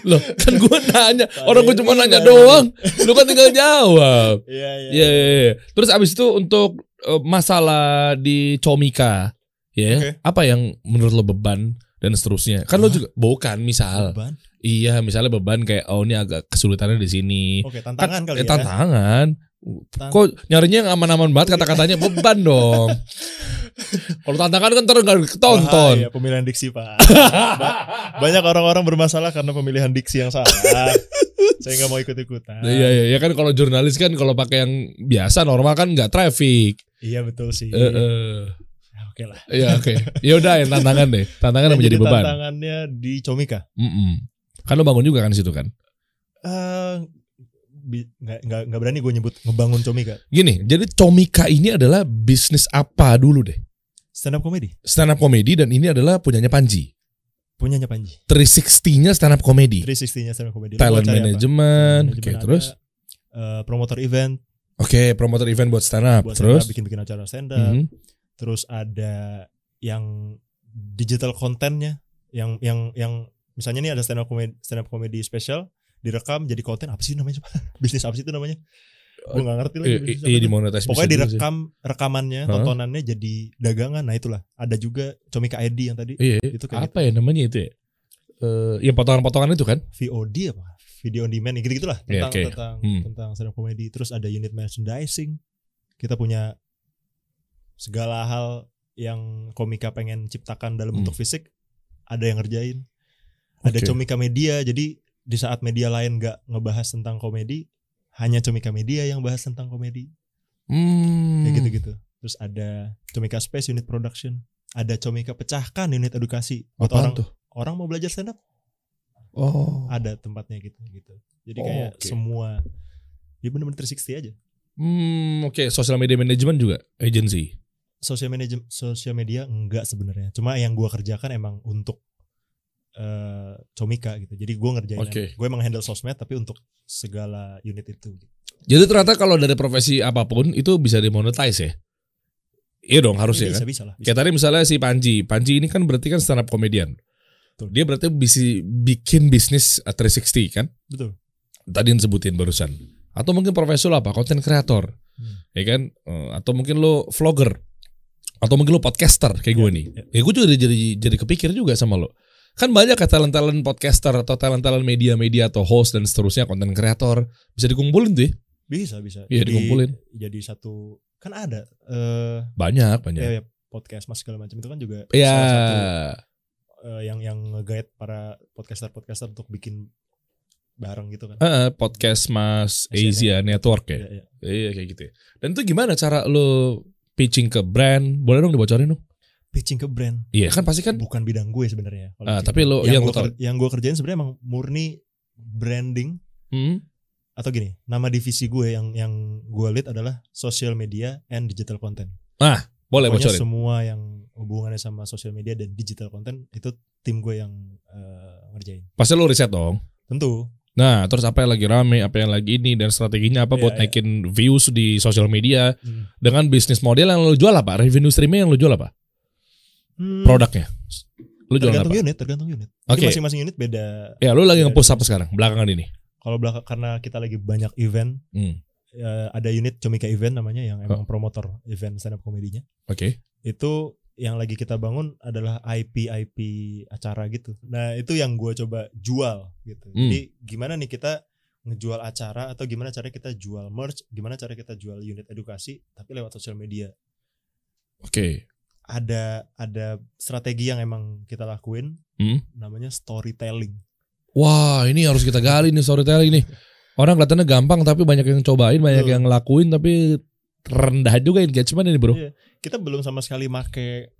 Loh, kan gue nanya. Orang gue cuma Iya, nanya iya. doang. Lu kan tinggal jawab. iya iya Iya, iya, iya. Terus abis itu untuk eh, masalah di Comika, ya, Oke. apa yang menurut lo beban dan seterusnya? Kan lo Hah? juga bukan misal. Beban? Iya, misalnya beban kayak oh ini agak kesulitannya di sini. oke tantangan Eh, kali ya tantangan. Tan- Kok nyarinya yang aman-aman banget kata-katanya beban dong. Kalau tantangan kan ntar nggak ketonton. Bahaya pemilihan diksi pak Ba- Banyak orang-orang bermasalah karena pemilihan diksi yang salah Saya nggak mau ikut-ikutan Iya iya ya kan kalau jurnalis kan kalau pakai yang biasa normal kan nggak traffic. Iya betul sih Eh, eh. oke lah. Iya oke. Ya udah yang tantangan deh. Tantangan yang menjadi jadi beban. Tantangannya di Comika. Mm-mm. Kan lo bangun juga kan di situ kan. Eh, bi- nggak nggak nggak berani gue nyebut ngebangun Comika. Gini, jadi Comika ini adalah bisnis apa dulu deh? Stand up comedy Stand up comedy dan ini adalah punyanya Panji. punyanya Panji. 360-nya stand up comedy. 360-nya stand up comedy. Talent management. Oke, management terus ada, eh, promotor event oke, promoter event buat stand up. buat terus bikin-bikin acara stand up. Mhm. Terus ada yang digital kontennya yang yang yang misalnya nih ada stand up comedy stand up comedy special direkam jadi konten apa sih namanya coba? bisnis apa sih itu namanya gue nggak ngerti lagi Iya, iya apa di itu. monetize pokoknya sih. direkam rekamannya Hah? tontonannya jadi dagangan nah itulah ada juga Comika ID yang tadi Iya, Itu kayak apa ya namanya itu ya? Eh, yang potongan-potongan itu kan? VOD apa video on demand gitu gitulah Iya, tentang oke. tentang Hmm. tentang stand up comedy terus ada unit merchandising kita punya segala hal yang komika pengen ciptakan dalam Hmm. bentuk fisik ada yang ngerjain ada comika media jadi di saat media lain nggak ngebahas tentang komedi hanya comika media yang bahas tentang komedi Hmm. kayak gitu-gitu terus ada comika space unit production ada comika pecahkan unit edukasi buat Apaan orang tuh? orang mau belajar stand up Oh. ada tempatnya gitu gitu jadi Oh, kayak oke. semua ya bener-bener 360 aja Hmm, oke, social media management juga agency. sosial media sosial media enggak sebenarnya cuma yang gua kerjakan emang untuk eh comika gitu jadi gua ngerjain Oke. gue emang handle sosmed tapi untuk segala unit itu Jadi ternyata kalau dari profesi apa pun itu bisa dimonetize ya? Iya dong harus ya bisa, kan? bisa lah bisa. Kayak tadi misalnya si Panji, Panji ini kan berarti kan stand up comedian. Betul. Dia berarti bisa bikin bisnis uh, 360 kan? betul Tadi yang sebutin barusan. Atau mungkin profesi lo apa? Content creator. Hmm. Ya kan? Eh, Atau mungkin lo vlogger. Atau mungkin lo podcaster kayak gue Ya, nih. ya. Ya gue juga jadi jadi kepikir juga sama lo. Kan banyak ya talent-talent podcaster atau talent-talent media-media atau host dan seterusnya content creator bisa dikumpulin tuh ya. bisa bisa Iya, Jadi- dikumpulin. jadi satu kan ada eh Banyak, banyak. ya, ya, podcast mas segala macam itu kan juga Ya, salah satu eh, yang yang nge-guide para podcaster podcaster untuk bikin bareng gitu kan eh, podcast Mas Asia Asia Network ya. Iya, iya. Iya kayak gitu. ya. Dan itu gimana cara lo pitching ke brand? Boleh dong dibocorin dong? Pitching ke brand Iya kan pasti kan. bukan bidang gue sebenarnya kalau Ah, pitching tapi lo- yang yang gue lo- ker- yang gue kerjain sebenarnya emang murni branding Hmm, atau gini nama divisi gue yang yang gue lead adalah social media and digital content boleh Pokoknya bocorin. semua yang hubungannya sama social media dan digital content itu tim gue yang eh, ngerjain Pasti lo riset dong. tentu Nah, terus apa yang lagi rame, apa yang lagi ini dan strateginya apa Iya, buat iya. naikin views di sosial media Hmm. dengan bisnis model yang lo jual apa? Revenue streamnya yang lo jual apa? Hmm, Produknya. Lo jual tergantung apa? unit tergantung unit Oke. Jadi masing-masing unit beda Ya, lo lagi nge-post apa sekarang? Belakangan ini. kalau belakang karena kita lagi banyak event Hmm. eh, ada unit Comika Event namanya yang Oh. emang promotor event stand up komedinya Oke. itu yang lagi kita bangun adalah IP IP acara gitu. Nah itu yang gue coba jual gitu. Hmm. Jadi gimana nih kita ngejual acara atau gimana cara kita jual merch, gimana cara kita jual unit edukasi tapi lewat sosial media. Oke. Ada ada strategi yang emang kita lakuin, Hmm. namanya storytelling. Wah, ini harus kita gali nih storytelling nih. Orang kelihatannya gampang tapi banyak yang cobain, banyak Betul. yang ngelakuin tapi rendah juga engagement ini, Bro. Iya. Kita belum sama sekali make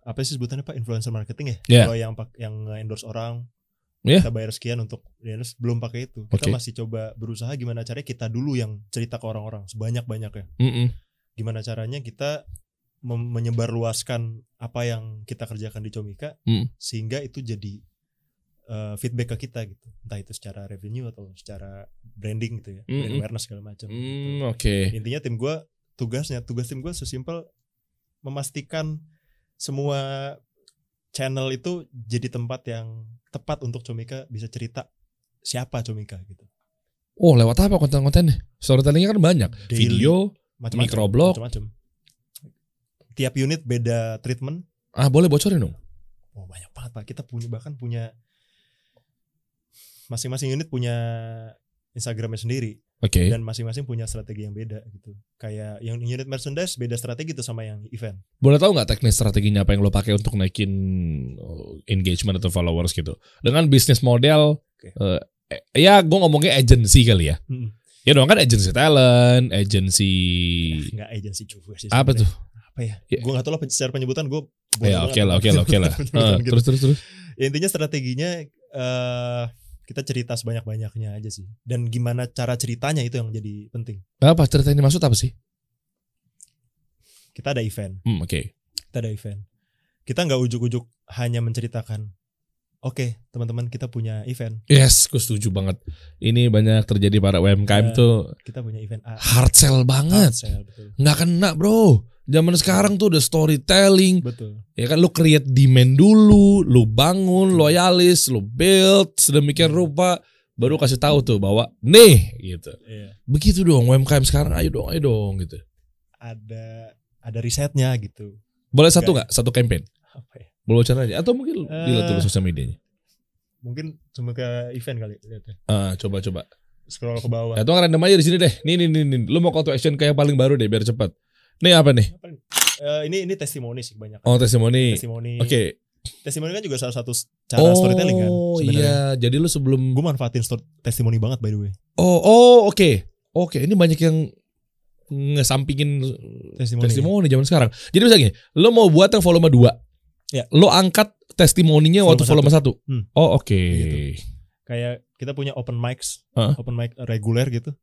apa sih sebutannya pak influencer marketing ya? Iya. Kalau yang yang endorse orang, Iya. kita bayar sekian untuk endorse belum pakai itu. Kita Oke. masih coba berusaha gimana caranya kita dulu yang cerita ke orang-orang sebanyak banyaknya. Mm-mm. Gimana caranya kita menyebarluaskan apa yang kita kerjakan di Comika Hmm. sehingga itu jadi uh, feedback ke kita gitu. Entah itu secara revenue atau secara branding gitu ya, brand Mm-mm. awareness segala macam. gitu. Hmm, oke. Intinya tim gue tugasnya tugas tim gue sesimpel memastikan semua channel itu jadi tempat yang tepat untuk Comika bisa cerita siapa Comika gitu. Oh, lewat apa konten-kontennya? Storytellingnya kan banyak. Daily, Video. microblog. macam-macam. Tiap unit beda treatment. Ah, boleh bocorin dong. Oh banyak banget pak. Kita punya bahkan punya masing-masing unit punya Instagramnya sendiri Oke. dan masing-masing punya strategi yang beda gitu. Kayak yang unit merchandise beda strategi tuh sama yang event. Boleh tahu nggak teknis strateginya apa yang lo pakai untuk naikin oh, engagement atau followers gitu? Dengan bisnis model, Oke. eh, eh, ya gue ngomongnya agency kali ya. Mm-mm. Ya dong kan agency talent, agency Nggak agency juga sih. apa sebenarnya. tuh? Apa ya? Ya. Gue gak tau lah secara penyebutan gue. Ya oke lah, oke lah, oke lah. Ah, gitu. Terus terus terus. Ya, intinya strateginya eh kita cerita sebanyak-banyaknya aja sih. Dan gimana cara ceritanya itu yang jadi penting. Apa cerita ini maksud apa sih? Kita ada event, Hmm, oke. kita ada event. Kita nggak ujuk-ujuk hanya menceritakan. Oke, teman-teman kita punya event. Yes, gue setuju banget. Ini banyak terjadi para UMKM Ya. tuh Kita punya event A. hard sell banget. Sale, betul. Nggak kena bro. Zaman sekarang tuh udah storytelling. Betul. Ya kan lu create demand dulu, lu bangun loyalis, lu build sedemikian rupa baru kasih tahu tuh bahwa nih gitu. Iya. Begitu dong UMKM sekarang ayo dong, ayo dong gitu. Ada ada risetnya gitu. Boleh satu Nggak. Satu campaign. Apa ya? Boleh caranya atau mungkin Eh. dilihat dulu sosial medianya. Mungkin cuma ke event kali lihatnya. Ah, coba coba. Scroll ke bawah. Atau random aja di sini deh. Nih nih nih nih. Lu mau call to action kayak paling baru deh biar cepat. Nih apa nih? Apa nih? Eh, ini ini testimoni sih banyak. Oh, testimoni. Testimoni. Oke. Testimoni kan juga salah satu cara storytelling kan. Oh iya, jadi lu sebelum Gue manfaatin story, testimoni banget by the way. Oh, oh oke. Oke, ini banyak yang ngesampingin Testimoni. testimoni zaman sekarang. Jadi misalnya gini, lo mau buat yang volume 2. Ya. Lo angkat testimoninya waktu Volume volume 1. Hmm. Oh, oke. Gitu. Kayak kita punya open mics, Heeh. open mic reguler gitu.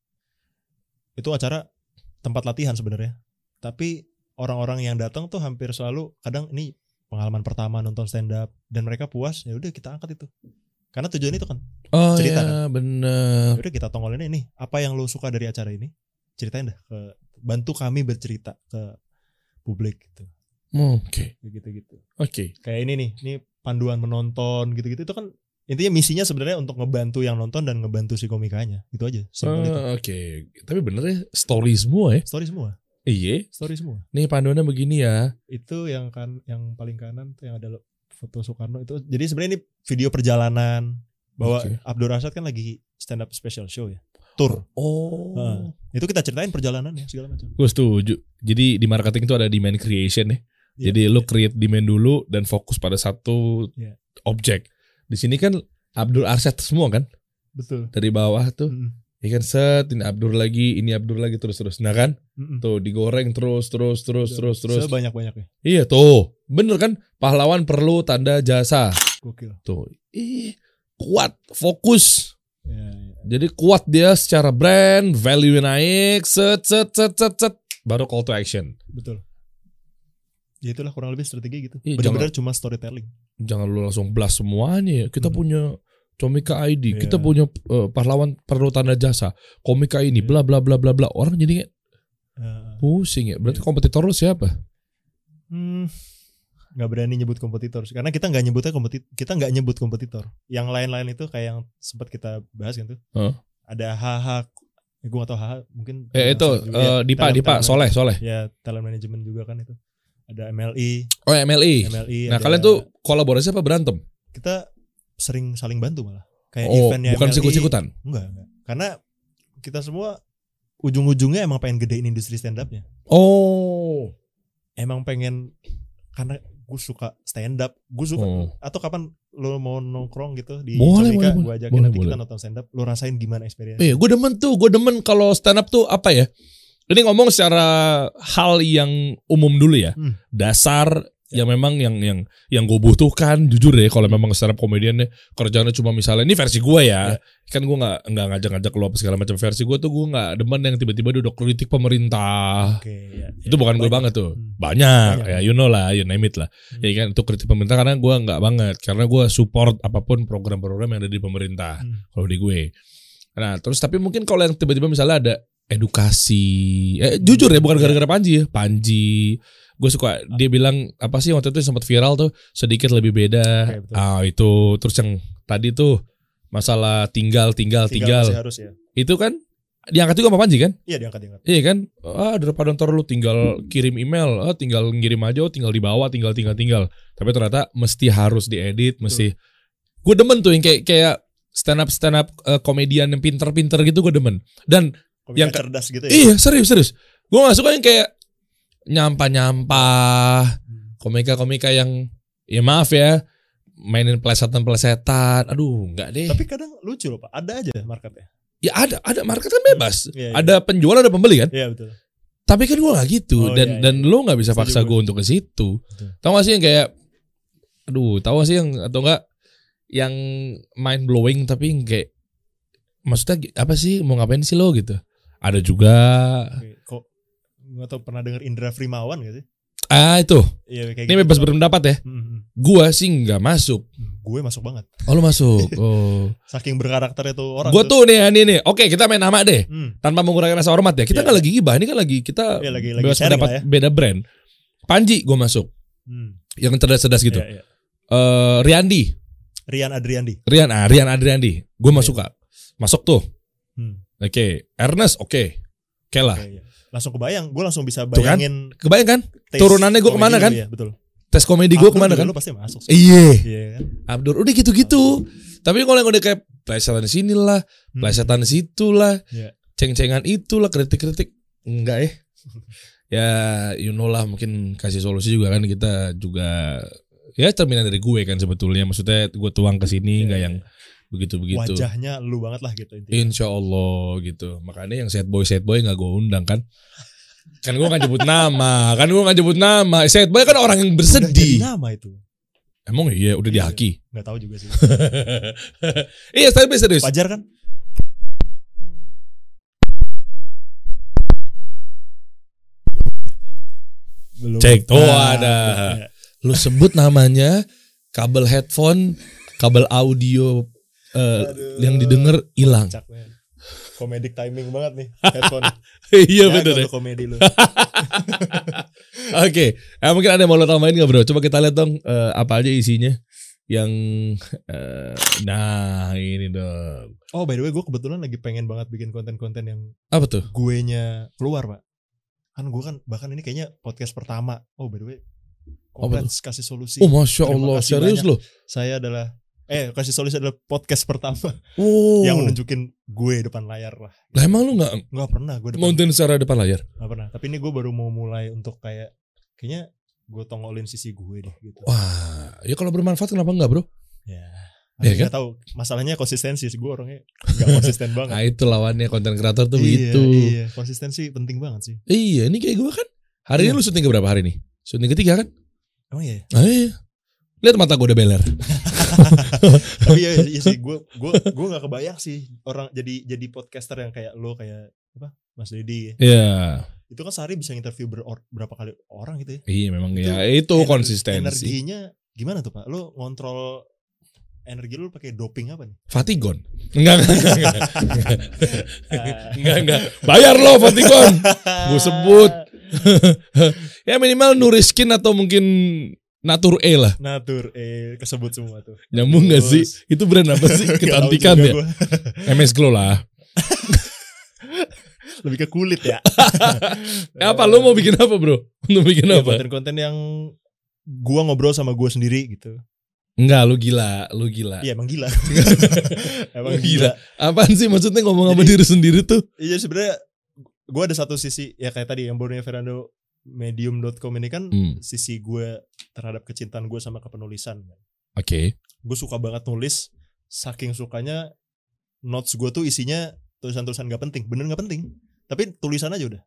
Itu acara tempat latihan sebenarnya. Tapi orang-orang yang datang tuh hampir selalu kadang ini pengalaman pertama nonton stand up dan mereka puas, ya udah kita angkat itu. Karena tujuan itu kan, Oh Cerita, ya, bener. ya udah kita tongolin ini. Apa yang lo suka dari acara ini? Ceritain dah ke bantu kami bercerita ke publik gitu. Oke, Kayak gitu-gitu. oke. Kayak ini nih, ini panduan menonton gitu-gitu itu kan intinya misinya sebenarnya untuk ngebantu yang nonton dan ngebantu si komikanya. Itu aja. Ah, Oke, tapi bener ya story semua ya. Story semua. Iya. Story semua. Nih panduannya begini ya. Itu yang kan yang paling kanan tuh yang ada lo- foto Soekarno itu. Jadi sebenarnya ini video perjalanan bahwa Oke. Abdul Rashad kan lagi stand up special show ya. Tour. Oh. Nah, itu kita ceritain perjalanannya segala macam. Gue setuju. Jadi di marketing itu ada demand creation ya. Iya, Jadi lu iya. create demand dulu dan fokus pada satu Iya. objek. Di sini kan Abdul Arsyad semua kan betul. dari bawah tuh. Mm-mm. Ya kan set ini Abdul lagi, ini Abdul lagi terus terus. Nah kan Mm-mm. tuh digoreng terus terus terus terus terus. Sebanyak-banyaknya. Iya tuh. Bener kan? Pahlawan perlu tanda jasa. Gokil. Tuh. Ih, kuat, fokus. Ya, ya. Jadi kuat dia secara brand, value naik, set set set set set baru call to action. Betul. Ya itulah kurang lebih strategi gitu. Iya, Benar-benar cuma storytelling. jangan lu langsung blast semuanya. ya. Kita Hmm. punya Comika ID, Iya. kita punya eh, pahlawan perlu tanda jasa, komika ini, Iya. bla bla bla bla bla. Orang jadi kayak Uh, pusing ya. Berarti Iya. kompetitor lu siapa? hmm, nggak berani nyebut kompetitor sih. karena kita nggak nyebutnya kompetitor. Kita nggak nyebut kompetitor. Yang lain-lain itu kayak yang sempat kita bahas kan tuh. Huh? Ada HH. Ya, gue gak tau HH mungkin. Eh itu juga. eh, Ya, Dipa talent- Dipa talent Soleh Soleh. Ya talent management juga kan itu. Ada MLI, Oh MLI. MLI. Nah ada- kalian tuh kolaborasi apa berantem? kita sering saling bantu malah. Kayak Oh eventnya bukan sikut-sikutan. Enggak, enggak. Karena kita semua ujung-ujungnya emang pengen gedein industri stand upnya. Oh. Emang pengen karena gue suka stand up, gue suka Oh. atau kapan lo mau nongkrong gitu di Boleh, Comika, boleh, gue ajakin boleh, nanti kita boleh. nonton stand up, lo rasain gimana experience. Iya, gue demen tuh, gue demen kalau stand up tuh apa ya? Ini ngomong secara hal yang umum dulu ya, Hmm. dasar yang memang yang yang yang gue butuhkan jujur deh kalau memang up komediannya kerjanya cuma misalnya ini versi gue ya, kan gue nggak nggak ngajak-ngajak lo apa segala macam. Versi gue tuh gue nggak demen yang tiba-tiba udah kritik pemerintah. Oke, ya, itu bukan gue banget tuh. Hmm. banyak, Banyak. ya you know lah you name it lah. Hmm. ya kan itu kritik pemerintah karena gue nggak banget. Karena gue support apa pun program-program yang ada di pemerintah Hmm. kalau di gue. Nah terus tapi mungkin kalau yang tiba-tiba misalnya ada edukasi eh jujur ya bukan gara-gara Panji ya. Panji gue suka dia bilang apa sih waktu itu sempat viral tuh sedikit lebih beda betul. ah itu terus yang tadi tuh masalah tinggal tinggal tinggal, masih harus ya. itu kan diangkat juga sama Panji kan Iya diangkat diangkat. Iya kan? Ah daripada ntar lu tinggal kirim email, ah tinggal ngirim aja, oh, tinggal dibawa, tinggal tinggal tinggal. Tapi ternyata mesti harus diedit, mesti. Gue demen tuh yang kayak kayak stand up stand up eh, komedian yang pinter-pinter gitu gue demen. Dan Komika Yang cerdas gitu ya. iya serius serius. Gue gak suka yang kayak nyampah-nyampah, komika-komika yang ya maaf ya mainin pelesetan-pelesetan. Aduh, nggak deh. Tapi kadang lucu loh pak, ada aja marketnya. ya ada, ada market kan bebas. Iya, iya. Ada penjual, ada pembeli kan. Iya betul. Tapi kan gue gak gitu Oh, dan iya, iya. dan lo nggak bisa paksa gue. untuk ke situ. Tahu gak sih yang kayak, aduh, tahu gak sih yang atau enggak yang mind blowing tapi yang kayak maksudnya apa sih mau ngapain sih lo gitu? Ada juga Oke, Nggak tau pernah denger Indra Frimawan gak sih? ah itu Iya kayak ini gitu. bebas berpendapat ya. Hmm, hmm, Gua sih nggak masuk. hmm. Gue masuk banget. Oh lo masuk. Oh. Saking berkarakternya tuh orang. Gue tuh nih ini nih. Oke kita main nama deh. Hmm. Tanpa mengurangi rasa hormat ya. Kita Iya. nggak lagi gibah. Ini kan lagi kita Iya, lagi- lagi bebas pendapat ya. beda brand. Panji gue masuk. Hmm. Yang cerdas-cerdas gitu. Iya, iya. Eh Riandi. Rian Adriandi. Rian, ah, Rian Adriandi. Gue masuk kak. Masuk tuh. Hmm. Oke. Ernest oke. Oke lah. Oke, iya. Langsung kebayang. Gue langsung bisa Tuh kan? bayangin. Kebayang kan? Turunannya komedi ke mana kan? Iya betul. Tes komedi gue ke mana kan? Lu pasti masuk. Iya. Iya kan. Abdur. Udah gitu-gitu. Tapi kalau yang udah kayak plesetan di sini lah, Hmm. plesetan di situ lah, Iya. ceng-cengan itulah, kritik-kritik. Enggak eh. ya, you know lah mungkin kasih solusi juga kan kita juga ya cerminan dari gue kan sebetulnya. Maksudnya gue tuang ke sini Iya, nggak iya. yang begitu-begitu. Wajahnya lu banget lah gitu intinya. Insya Allah gitu. Makanya yang sad boy sad boy nggak gue undang kan. Kan gue nggak nyebut nama, kan gue nggak nyebut nama. Sad boy kan orang yang Udah bersedih. nama itu. Emang iya udah Iya. dihaki. Gak tahu juga sih. iya boy serius. Wajar kan? Belum. Cek tuh Ah, ada. iya. Lu sebut namanya kabel headphone, kabel audio eh, Aduh. yang didengar hilang. Comedic timing banget nih headphone. iya Ya, bener ya. komedi lu. Oke, Eh, mungkin ada yang mau lo tambahin nggak bro? Coba kita lihat dong eh, apa aja isinya. Yang eh, nah ini dong. Oh by the way gue kebetulan lagi pengen banget bikin konten-konten yang Apa tuh? gue nya keluar pak. Kan gue kan bahkan ini kayaknya podcast pertama. Oh by the way. Apa Kompleks kasih solusi. Oh masya Terima Allah serius banyak. loh. Saya adalah eh kasih solusi adalah podcast pertama Oh. yang menunjukin gue depan layar lah. Lah emang lu nggak Nggak pernah gue depan mountain secara depan layar? Nggak pernah. Tapi ini gue baru mau mulai untuk kayak kayaknya gue tongolin sisi gue deh gitu. Wah, ya kalau bermanfaat kenapa enggak bro? Ya. Iya kan? tahu masalahnya konsistensi sih gue orangnya nggak konsisten banget. Nah itu lawannya konten kreator tuh iya, begitu. Iya, konsistensi penting banget sih. Iya, ini kayak gue kan. Hari ini Iya. lu syuting ke berapa hari nih? Syuting ketiga kan? Emang iya. Ah, iya. Lihat mata gue udah beler. Tapi ya iya sih gue gue gue nggak kebayang sih orang jadi jadi podcaster yang kayak lo kayak apa Mas Dedi ya. Iya. Itu kan sehari bisa interview beror- berapa kali orang gitu ya. Iya memang Itu ya itu Ener- konsistensi. Energinya gimana tuh Pak? Lo ngontrol energi lu pakai doping apa nih? Fatigon. Enggak enggak enggak. Enggak enggak. enggak. Bayar lo Fatigon. Gue sebut. ya minimal Nuriskin atau mungkin Natur E lah. Natur eh kesebut semua tuh. Nyambung gak sih? Terus. Itu brand apa sih? Juga ya? gua. MS Glow lah. Lebih ke kulit ya. Ya apa lu mau bikin apa bro? Mau bikin Ya, apa? konten-konten yang gua ngobrol sama gua sendiri gitu. Enggak, lu gila, lu gila. Iya emang gila. emang Oh, gila. Apaan sih maksudnya ngomong sama diri sendiri tuh? Iya sebenarnya gue ada satu sisi ya kayak tadi yang barunya Fernando medium.com ini kan Hmm. sisi gue terhadap kecintaan gue sama kepenulisan. Oke. Gue suka banget nulis, saking sukanya notes gue tuh isinya tulisan-tulisan gak penting, bener gak penting. Tapi tulisan aja udah.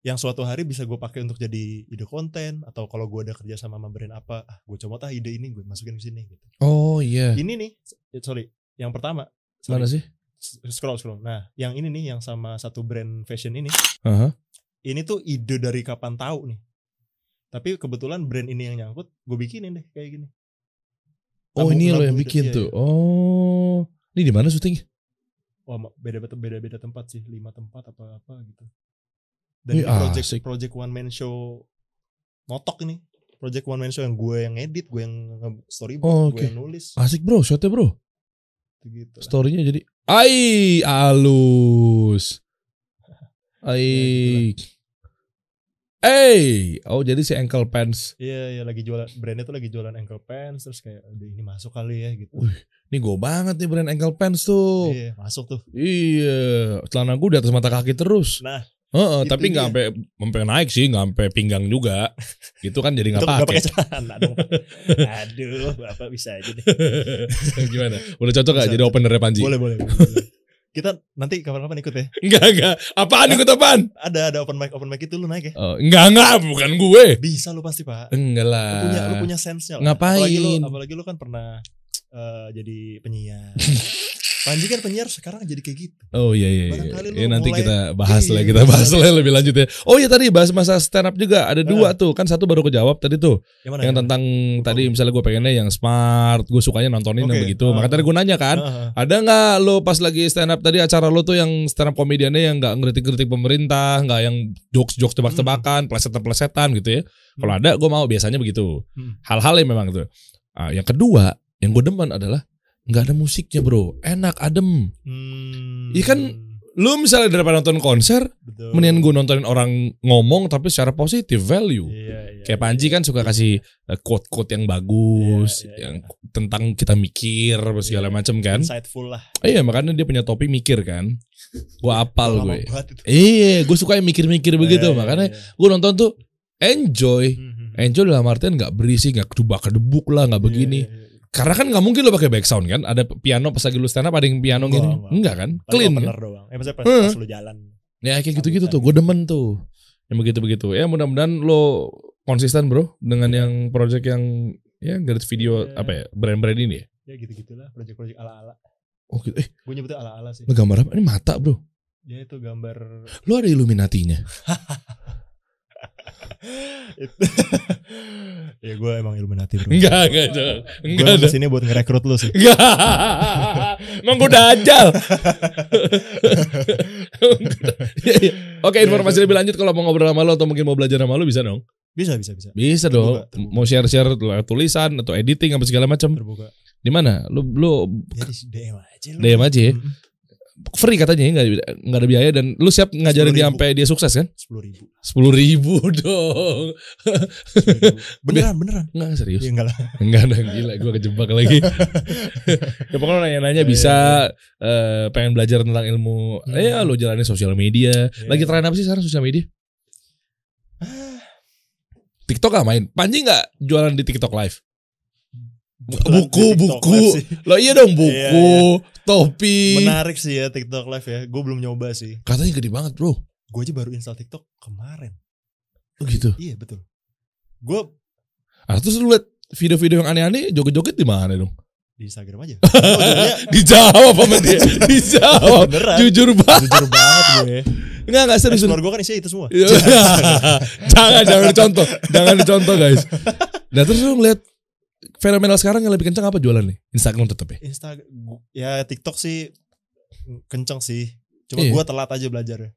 Yang suatu hari bisa gue pakai untuk jadi ide konten atau kalau gue ada kerja sama sama brand apa, ah gue coba ah ide ini gue masukin ke sini gitu. Oh iya. Ini nih, eh, sorry, yang pertama. sorry, Mana sih? Scroll scroll. Nah, yang ini nih yang sama satu brand fashion ini Aha. ini tuh ide dari kapan tahu nih. Tapi kebetulan brand ini yang nyangkut, gue bikinin deh kayak gini. Oh ini lo yang bikin iya, tuh. iya. Oh. Ini di mana syuting? Wah, ma- beda beda beda tempat sih, lima tempat apa apa gitu. Wih, Dan ini project asik. project one man show notok ini. Project one man show yang gue yang edit, gue yang storyboard, Oh, gue oke. yang nulis Asik bro, shotnya bro. gitu. Storynya jadi Ai alus. Ya, Ai. Eh, oh jadi si ankle pants. Iya, iya lagi jualan brandnya tuh lagi jualan ankle pants terus kayak udah ini masuk kali ya gitu. Wih. Ini gue banget nih brand ankle pants tuh. Iya, masuk tuh. Iya, celana gue di atas mata kaki terus. Nah, Heeh, itu tapi nggak sampai sampai naik sih, nggak sampai pinggang juga. gitu kan jadi nggak pakai. celana dong. Aduh, Bapak bisa aja deh. Gimana? Udah cocok gak jadi openernya Panji? Boleh. boleh, boleh. Kita nanti kapan-kapan ikut ya. Enggak, enggak. Apaan ikut apaan? Ada ada open mic open mic itu lu naik ya. Oh, enggak, enggak, bukan gue. Bisa lu pasti pak. Enggak Lu lah. punya lu punya sense-nya lah. Ngapain? Apalagi lu apalagi lu kan pernah eh, jadi penyiar. Panji kan penyiar sekarang jadi kayak gitu. Oh iya iya. iya. Barangkali Ya, nanti mulai- kita bahas lah, Iya, kita bahas bisa. lah lebih lanjut ya. Oh iya tadi bahas masa stand up juga ada dua tuh, kan satu baru kejawab tadi tuh, Yang mana? yang tentang tadi misalnya gue pengennya yang smart, gue sukanya nontonin yang Oke. begitu. Ah. Maka tadi gue nanya kan, Heeh. ada nggak lo pas lagi stand up tadi acara lo tuh yang stand up komediannya yang nggak ngeritik-ngeritik pemerintah, nggak yang jokes-jokes tebak-tebakan, plesetan-plesetan gitu ya. Kalau ada gue mau biasanya begitu. Hmm. Hal-hal yang memang tuh. Ah, yang kedua, yang gue demen adalah nggak ada musiknya bro, enak adem. Hmm. Iya kan, Lu misalnya daripada nonton konser, Betul. mendingan gue nontonin orang ngomong tapi secara positif value. Iya, iya, Kayak iya. Panji kan suka kasih eh, quote-quote yang bagus, Iya, iya, yang tentang kita mikir segala Iya. macam kan. insightful lah. Iya makanya dia punya topik mikir kan. Gua apal gue. Iya, gue suka yang mikir-mikir begitu. Iya, iya, makanya iya. gue nonton tuh enjoy. Hmm, hmm, Enjoy dalam artian nggak berisik, nggak kedubak kedebuk lah, nggak begini. Iya, iya, iya. Karena kan nggak mungkin lo pakai background kan. Ada piano pas lagi lu stand up ada yang piano gini. enggak. Enggak kan? Paling Clean kan? doang. Eh maksudnya pas, Hmm. pas lu jalan. Ya kayak gitu-gitu tuh. Gue demen tuh. Yang begitu-begitu. Ya mudah-mudahan lo konsisten bro dengan yang project yang ya garis video Iya. apa ya brand-brand ini ya. Ya gitu-gitulah project-project ala-ala. Oh gitu. Eh, Gue nyebutnya ala-ala sih. lo gambar apa? Ini mata bro. Ya itu gambar Lo ada Illuminatinya. ya gue emang Illuminati bro. Enggak, enggak. Gue Enggak emang ada. ke sini buat ngerekrut lu sih. Enggak. Emang gue udah ajal. Iya, iya. Oke, informasi lebih lanjut kalau mau ngobrol sama lo atau mungkin mau belajar sama lo bisa dong. Bisa bisa bisa. Bisa dong. Terbuka, terbuka. Mau share-share tulisan atau editing apa segala macam. Terbuka. Di mana? Lu lu Ya DM aja lu. DM aja ya. Hmm, free katanya ya, nggak nggak ada biaya dan lu siap ngajarin dia 10.000. sampai dia sukses kan? Sepuluh ribu. Sepuluh ribu dong. Beneran beneran. Nggak serius? Ya enggak lah. Enggak ada gila, gue kejebak lagi. ya pokoknya nanya-nanya bisa eh, pengen belajar tentang ilmu. Hmm. Ya lo jalanin sosial media. Iya. Lagi tren apa sih sekarang sosial media? TikTok gak main? Panji nggak jualan di TikTok live? Buku, buku. Lo iya dong buku, Iya, topi. Menarik sih ya TikTok live ya. Gue belum nyoba sih. Katanya gede banget bro. Gue aja baru install TikTok kemarin. Oh gitu. Iya betul. Gue Ah, terus lu liat video-video yang aneh-aneh joget-joget di mana dong? di Instagram aja. Oh, Dijawab sama dia. Dijawab. beneran. Jujur banget. Jujur banget gue. Enggak, enggak serius. Explore gue kan isinya itu semua. Jangan jangan dicontoh, jangan dicontoh guys. Nah terus lu ngeliat fenomenal sekarang yang lebih kencang apa jualan nih? Instagram tetap ya. Instagram ya TikTok sih kenceng sih. Cuma Iya. gue telat aja belajarnya.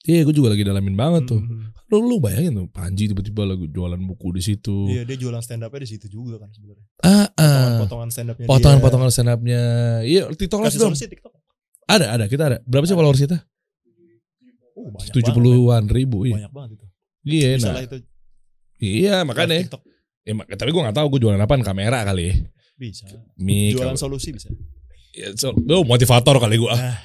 Iya, gue juga lagi dalamin banget tuh. Mhm. Lu, lu bayangin tuh, Panji tiba-tiba lagi jualan buku di situ. Iya dia jualan stand upnya di situ juga kan sebenarnya. Ah, ah. Potongan-potongan stand upnya Potongan-potongan stand up-nya. Iya, TikTok Kasih dong. TikTok. Ada, ada, kita ada. Berapa sih followers kita? Uh, banyak Tujuh puluhan ribu. Iya, Banyak banget itu. iya nah. lah itu. Iya, makanya. TikTok. Ya, mak- tapi gue gak tahu gue jualan apaan kamera kali ya. Bisa. Mik. Jualan apa- solusi bisa. Ya, so, oh, motivator kali gue. Ah,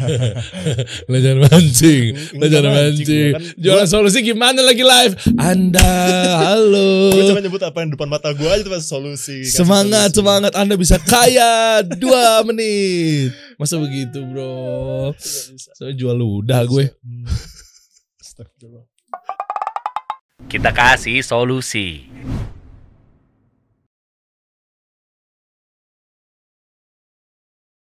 Lo jangan mancing. Jangan mancing, gua kan- Jualan solusi gimana lagi live? Anda, halo. Gue cuma nyebut apa yang depan mata gue aja tuh solusi. Semangat, solusi. semangat. Anda bisa kaya dua menit. Masa begitu bro? Saya jual ludah gue. Hmm. Astagfirullah. Kita kasih solusi.